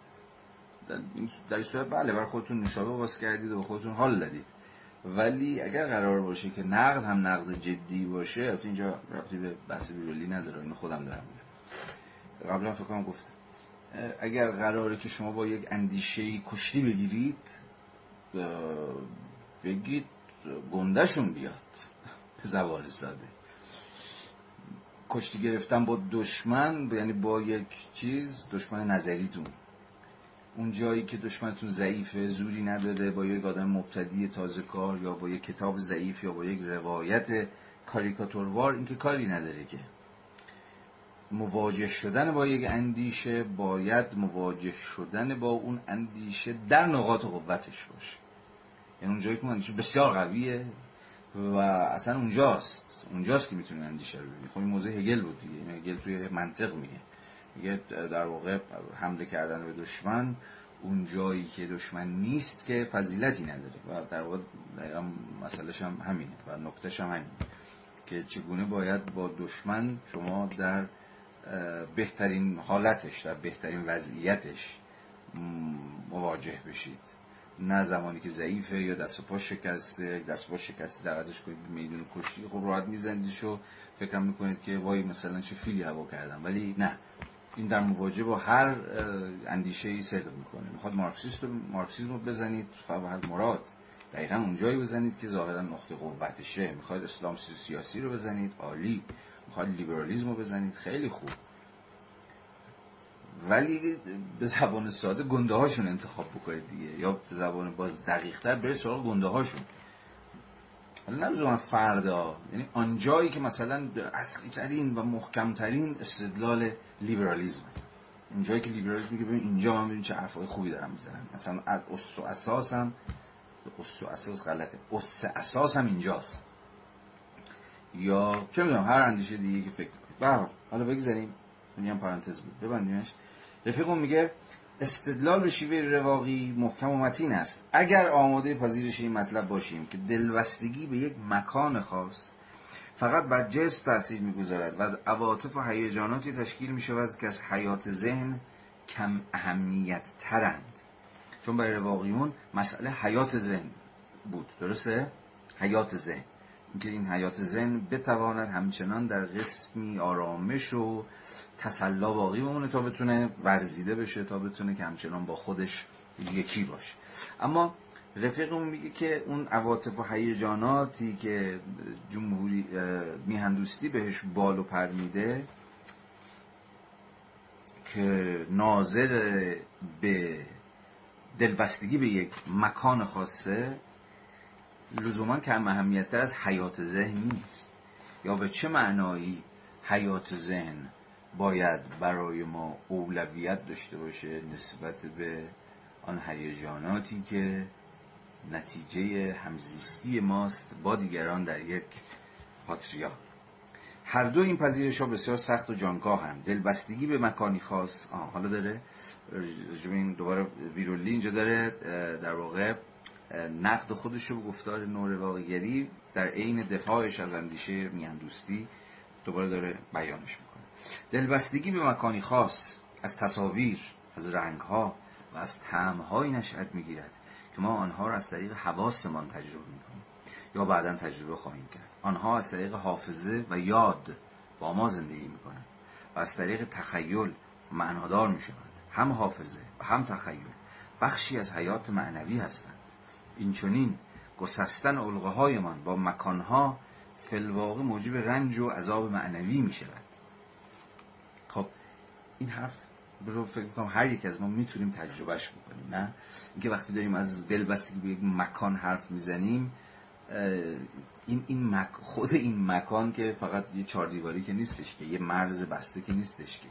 Speaker 1: در این صورت بله برای خودتون نشابه باز کردید و به خودتون حال دادید. ولی اگر قرار باشه که نقد هم نقد جدی باشه البته اینجا ربطی به بحث بیرولی نداره اینو خودم دارم قبلا فکر کنم گفتم. اگر قراره که شما با یک اندیشه کشتی بگیرید بگید گندهشون بیاد. به زبان ساده کشتی گرفتن با دشمن یعنی با یک چیز دشمن نظریتون. اون جایی که دشمنتون ضعیفه زوری نداره با یک آدم مبتدی تازه کار یا با یک کتاب ضعیف یا با یک روایت کاریکاتوروار این که کاری نداره که. مواجه شدن با یک اندیشه باید مواجه شدن با اون اندیشه در نقاط قوتش باشه. یعنی اون جایی که اندیشه بسیار قویه و اصلا اونجاست. اونجاست که می‌تونه اندیشه رو ببینید خب این موضوع هگل بود دیگه. هگل توی منطق میگه. میگه در واقع حمله کردن به دشمن اون جایی که دشمن نیست که فضیلتی نداره. و در واقع مسئلهش هم همینه و نکتهش هم همینه که چگونه باید با دشمن شما در بهترین حالتش در بهترین وضعیتش مواجه بشید. نه زمانی که ضعیفه یا دست و پا شکسته دست و پا شکسته دعوتش کنید میدون کشتی خب راحت میزندیش و فکرم می‌کنید که وای مثلا چه فیلی هوا کردم. ولی نه. این در مواجه با هر اندیشه ای صدق می‌کنه. می‌خواد مارکسیست مارکسیسم رو بزنید فقط مراد. دقیقا اونجایی بزنید که ظاهرا نقطه قوتشه. می‌خواد اسلام سیاسی رو بزنید عالی. می‌خواد لیبرالیزم رو بزنید خیلی خوب. ولی به زبان ساده گنده هاشون انتخاب بکنید دیگه. یا به زبان باز دقیق تر برید سراغ گنده هاشون حالا نمیزون فردا. یعنی آنجایی که مثلا اصلی ترین و محکم ترین استدلال لیبرالیزم اونجایی که لیبرالیسم میگه ببین اینجا من ببین چه حرفای خوبی دارم می‌زنم. مثلا اصل و اساسم اصل و اساس غلطه. اصل اساسم اینجاست. یا چه می‌دونم هر اندیشه دیگه که فکر کنید حالا بگذاریم. این پرانتز بود. ببندیمش. رفیقم میگه استدلال به شیوه رواقی محکم و متین است. اگر آماده پذیرش این مطلب باشیم که دلبستگی به یک مکان خاص فقط بر جسم تاثیر می‌گذارد و از عواطف و هیجاناتی تشکیل می شود که از حیات ذهن کم اهمیت ترند چون برای رواقیون مسئله حیات ذهن بود. درسته؟ حیات ذهن. اینکه این حیات ذهن بتواند همچنان در قسمی آرامش و تسلا باقی بمونه تا بتونه ورزیده بشه تا بتونه که همچنان با خودش یکی باشه. اما رفیقمون میگه که اون عواطف و هیجاناتی که جمهوری میهندوستی بهش بال و پر میده که ناظر به دلبستگی به یک مکان خاصه لزوما کم اهمیتتر از حیات ذهن نیست. یا به چه معنایی حیات ذهن باید برای ما اولویت داشته باشه نسبت به آن هیجاناتی که نتیجه همزیستی ماست با دیگران در یک پاتریا هر دو این پذیرش ها بسیار سخت و جانکاه هم دلبستگی به مکانی خاص آه حالا داره. این دوباره ویرولی اینجا داره در واقع نقد خودش رو به گفتار نور واقعگری در عین دفاعش از اندیشه میاندوستی دوباره داره بیانش می‌کنه. دلبستگی به مکانی خاص از تصاویر از رنگها و از طعمهایی نشأت می‌گیرد که ما آنها را از طریق حواسمان تجربه می‌کنیم یا بعدا تجربه خواهیم کرد. آنها از طریق حافظه و یاد با ما زندگی می‌کنند و از طریق تخیل معنادار می‌شوند. هم حافظه و هم تخیل بخشی از حیات معنوی هستند. اینچنین گسستن علقه هایمان با مکانها فلواقع موجب رنج و عذاب معنوی می شود این حرف رو فکر می‌کنم هر یک از ما می‌تونیم تجربهش بکنیم نه؟ اینکه وقتی داریم از دلبستگی به یک مکان حرف می‌زنیم این این مک... خود این مکان که فقط یه چهار دیواری که نیستش که یه مرز بسته که نیستش که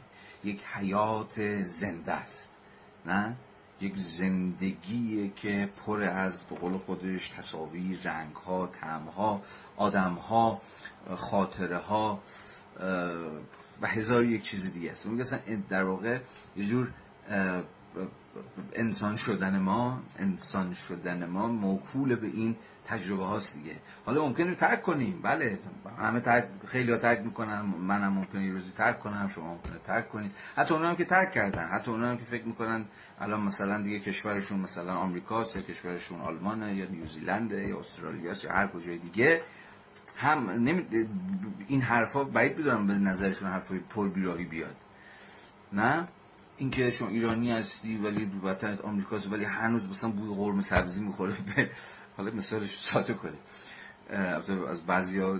Speaker 1: یک حیات زنده است نه؟ یک زندگی که پر از به قول خودش تصاویر رنگ ها تعم ها آدم ها خاطره ها و هزار یک چیز دیگه است. اون در واقع یه جور انسان شدن ما انسان شدن ما موکول به این تجربه هاست دیگه. حالا ممکنه ترک کنیم. بله همه ترک خیلی ها ترک می‌کنن. منم ممکنه یه روزی ترک کنم شما ممکنه ترک کنید. حتی اونا هم که ترک کردن. حتی اونا هم که فکر می‌کنن الان مثلا دیگه کشورشون مثلا آمریکاست یا کشورشون آلمانه یا نیوزیلنده یا استرالیا یا هر کجای دیگه. هم نمی... این حرفا بعید بدونم به نظرشون حرفای پر بیراهی بیاد. نه؟ اینکه شما ایرانی هستی ولی وطنت آمریکاست ولی هنوز مثلا بوی قرمه سبزی می‌خوره. به حالا مثالش ساده کنه از بعضی ها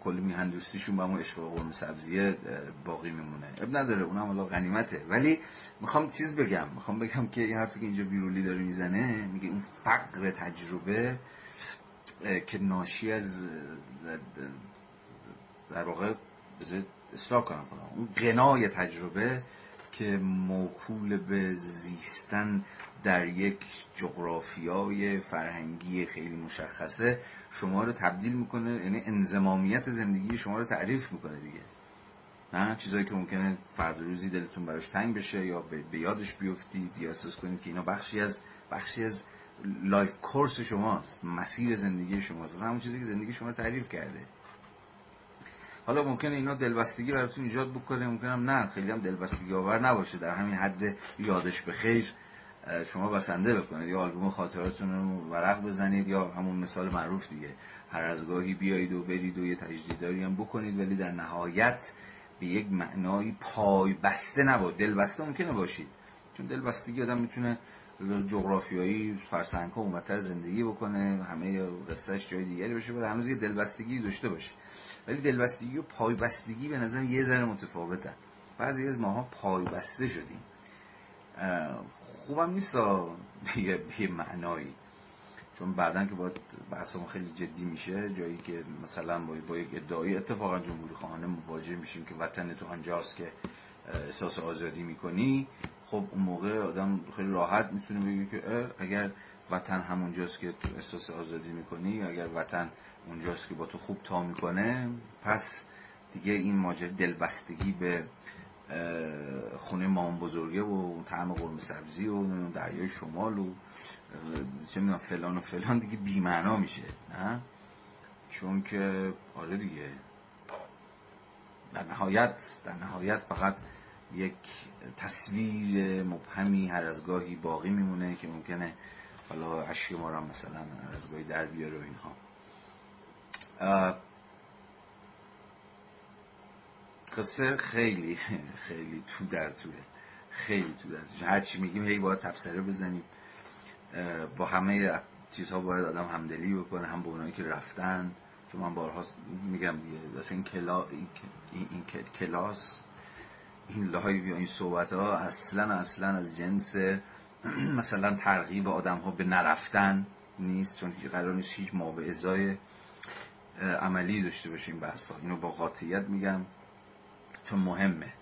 Speaker 1: کل میهن دوستیشون با همون عشق قرم سبزیه باقی میمونه. اب نداره اونم حالا غنیمته. ولی می‌خوام چیز بگم. می‌خوام بگم که این حرفی که اینجا بیرولی داره می‌زنه میگه اون فقر تجربه که ناشی از در واقع اصلاح کنم کنم اون قنای تجربه که موکول به زیستن در یک جغرافیای فرهنگی خیلی مشخصه شما رو تبدیل می‌کنه یعنی انضمامیت زندگی شما رو تعریف می‌کنه دیگه. نه؟ چیزایی که ممکنه فرد روزی دلتون براش تنگ بشه یا به یادش بیفتید یا احساس کنید که اینا بخشی از بخشی از life course شماست مسیر زندگی شماست. همون چیزی که زندگی شما تعریف کرده. حالا ممکنه اینا دلبستگی براتون ایجاد بکنه ممکنه هم نه. خیلی هم دلبستگی آور نباشه. در همین حد یادش به خیر شما بسنده بکنید. یا آلبوم خاطراتون رو ورق بزنید یا همون مثال معروف دیگه. هر از گاهی بیایید و برید و یه تجدیداری هم بکنید ولی در نهایت به یک معنای پای بسته نباد دل بسته ممکنه باشید. چون دل بستگی آدم می‌تونه جغرافیایی فرسنگ ها اونورتر زندگی بکنه همه قصهش جای دیگری باشه ولی هنوز یه دلبستگی داشته باشه. ولی دلبستگی و پایبستگی به نظر یه ذره متفاوتن بعضی از ماها پایبسته شدیم. خوبم نیست به معنایی. چون بعدا که باید بحثمون خیلی جدی میشه جایی که مثلا با, با یک ادعای اتفاقا جمهوری خواهانه مواجه میشیم که وطن تو آنجاست که احساس آزادی می‌کنی. خب اون موقع آدم خیلی راحت می‌تونه بگه که اگر وطن همونجاست که تو احساس آزادی می‌کنی اگر وطن اونجاست که با تو خوب تا می‌کنه پس دیگه این ماجرا دلبستگی به خونه مام بزرگه و طعم قرمه سبزی و دریای شمال و چه می‌دونم فلان و فلان دیگه بیمعنا میشه نه؟ چون که آره دیگه. در نهایت در نهایت فقط یک تصویر مبهمی هر از گاهی باقی میمونه که ممکنه حالا عشق ما را مثلا هر از گاهی در بیاره و اینها. قصه خیلی خیلی تو در توه. خیلی تو در توه. هرچی میگیم هی باید تبصره بزنیم. با همه چیزها باید آدم همدلی بکنه هم با اونایی که رفتن. چون من بارها میگم دیگه کلا... این... این کلاس این live یا این صحبت ها اصلا اصلا از جنس (clears throat) مثلا ترغیب آدم ها به نرفتن نیست چون قرار نیست هیچ ازای عملی داشته باشه این بحث ها اینو با قاطعیت میگم چون مهمه.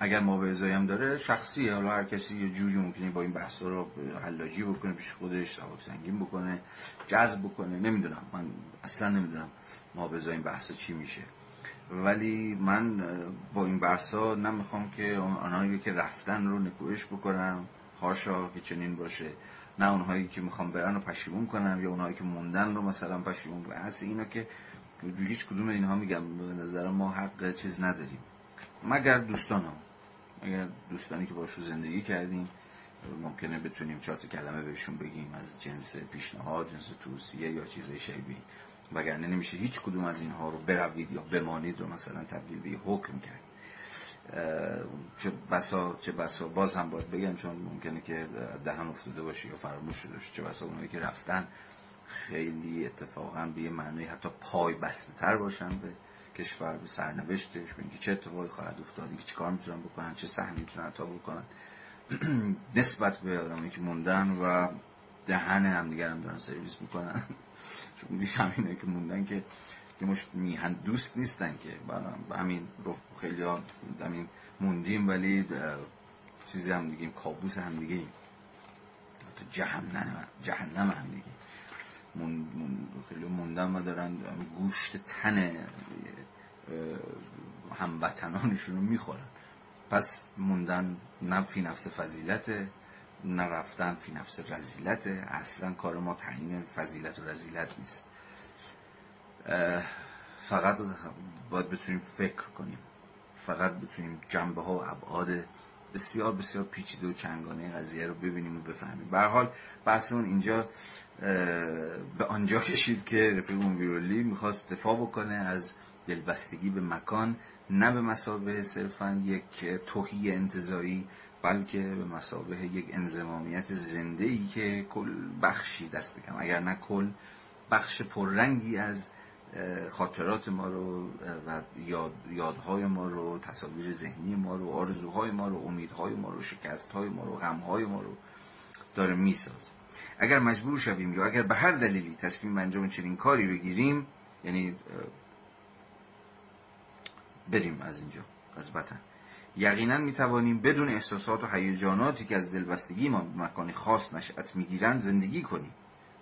Speaker 1: اگر به هم داره شخصیه. حالا هر کسی یه جوری ممکنه با این بحث رو حلاجی بکنه پیش خودش سواب سنگین بکنه جذب بکنه. نمی‌دونم. من اصلا نمی‌دونم به این بحث چی میشه. ولی من با این بحث ها نمی‌خوام که آنهایی که رفتن رو نکوهش بکنم. هاشا که چنین باشه. نه اونهایی که می‌خوام برن رو پشیمون کنم یا اونهایی که موندن رو مثلا پشیمون کنم. هست اینا که هیچ کدوم اینها میگم. به نظر ما حق چیز نداریم. مگر دوستان هم اگر دوستانی که باشو زندگی کردیم. ممکنه بتونیم چهار کلمه بهشون بگیم. از جنس پیشنهاد جنس توصیه یا چیزای شیبی وگرنه نمیشه هیچ کدوم از اینها رو بروید یا بمانید رو مثلا تبدیل به حکم کرد. چه بسا چه بسا باز هم باید بگم چون ممکنه که دهن افتاده باشه یا فراموش شده باشه چه بسا اونایی که رفتن خیلی اتفاقا به یه معنی حتی پای بسته تر باشن به کشور به سرنوشتش به چه اتفاقی خواهد افتاد که چه کار می‌تونن بکنن چه سهمی می‌تونن عطا بکنن. (clears throat) نسبت به آدمایی که موندن و دهن همدیگر هم دارن سرویس می‌کنن. چون میگه همینه که موندن که که مش میهن دوست نیستن که با همین رو خیلی ها همین موندیم ولی چیزی هم دیگه کابوس هم دیگه تو جهنم جهنم هم دیگه. خیلی موندن و دارن گوشت تن هموطنانشون رو می‌خورن. پس موندن نه فی نفس فضیلت نه رفتن فی نفس رزیلت اصلا کار ما تعیین فضیلت و رزیلت نیست. فقط باید بتونیم فکر کنیم. فقط بتونیم جنبه ها و ابعاد بسیار بسیار پیچیده و چنگانه قضیه رو ببینیم و بفهمیم. به حال بحثمون اینجا به آنجا کشید که رفیق ویرولی می‌خواست دفاع بکنه از دلبستگی به مکان نه به مسابه صرفا یک توهی انتظاری بلکه به مسابه یک انزمامیت زنده ای که کل بخشی دست کم. اگر نه کل بخش پررنگی از خاطرات ما رو و یاد، یادهای ما رو تصاویر ذهنی ما رو آرزوهای ما رو امیدهای ما رو شکستهای ما رو غمهای ما رو داره میساز. اگر مجبور شویم یا اگر به هر دلیلی تصمیم انجام چنین کاری بگیریم یعنی بریم از اینجا از وطن. یقینا می توانیم بدون احساسات و هیجاناتی که از دلبستگی ما به مکانی خاص نشأت می‌گیرند زندگی کنیم.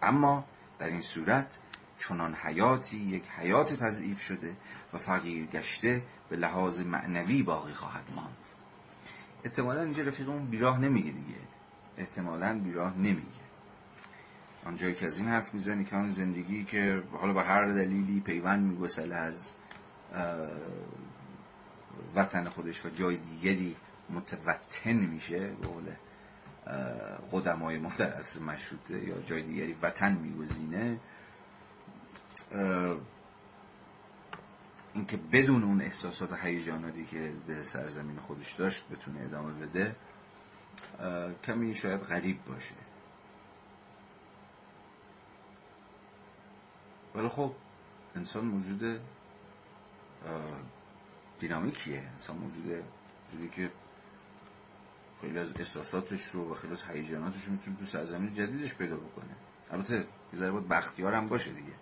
Speaker 1: اما در این صورت چنان حیاتی یک حیات تضعیف شده و فقیر گشته به لحاظ معنوی باقی خواهد ماند. احتمالا اینجا رفیقمون بیراه نمیگه دیگه. احتمالا بیراه نمیگه. آنجایی که از این حرف می‌زنی که آن زندگی که حالا به هر دلیلی پیوند میگسل از وطن خودش و جای دیگری متوطن میشه به قول قدمای ما در اصر مشروطه یا جای دیگری وطن میگزینه. اینکه بدون اون احساسات و هیجاناتی که به سرزمین خودش داشت بتونه ادامه بده کمی شاید غریب باشه. ولی خب انسان موجود دینامیکیه. انسان موجود موجودی که خیلی از احساساتش رو و خیلی از هیجاناتش رو می‌تونه تو سرزمین جدیدش پیدا بکنه. البته یه ذره باید بختیار هم باشه دیگه.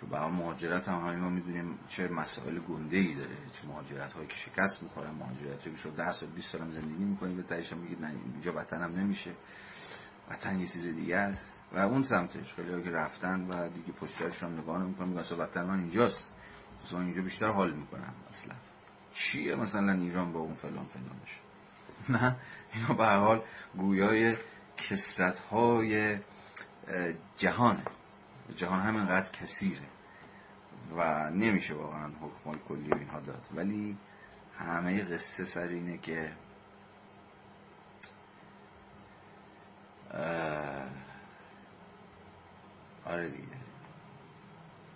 Speaker 1: تو به مهاجرت هم همین ما می‌دونیم چه مسائل گنده ای داره چه مهاجرت هایی که شکست می‌خورن مهاجرت هایی شد ده سال 20 سالم زندگی می‌کنیم به تایش هم میگید نه اینجا وطنم نمیشه. وطن یه چیز دیگه است. و اون سمتش خیلی که رفتن و دیگه پشترشون نگاه نمی‌کنن میگن وطن من اینجاست. اصلا اینجا بیشتر حال می‌کنم اصلا. چیه مثلا ایران با اون فلان فلانش (laughs) نه اینا به حال گویای کسرت های جهانه. جهان همینقدر کثیره و نمیشه واقعا حکمای کلی اینها داد. ولی همه قصه سر اینه که آره دیگه.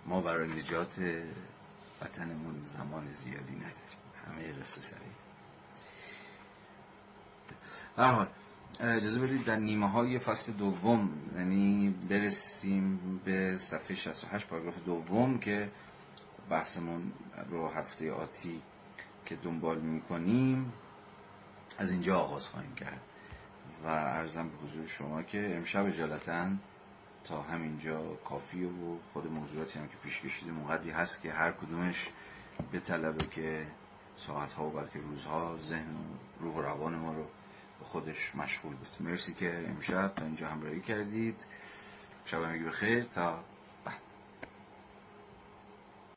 Speaker 1: ما برای نجات وطنمون زمان زیادی نداریم همه قصه سری هر حال اجازه بدید در نیمه های فصل دوم یعنی برسیم به صفحه 68 پاراگراف دوم که بحثمون رو هفته آتی که دنبال می‌کنیم از اینجا آغاز خواهیم کرد. و ارزم به حضور شما که امشب اجالتا تا همینجا کافیه و خود موضوعاتی هم که پیش کشیده مقدی هست که هر کدومش به طلبه که ساعت ها و بلکه روزها ذهن و روح و روان ما رو به خودش مشغول بود مرسی که امشب تا اینجا همراهی کردید. شب همگی بخیر. تا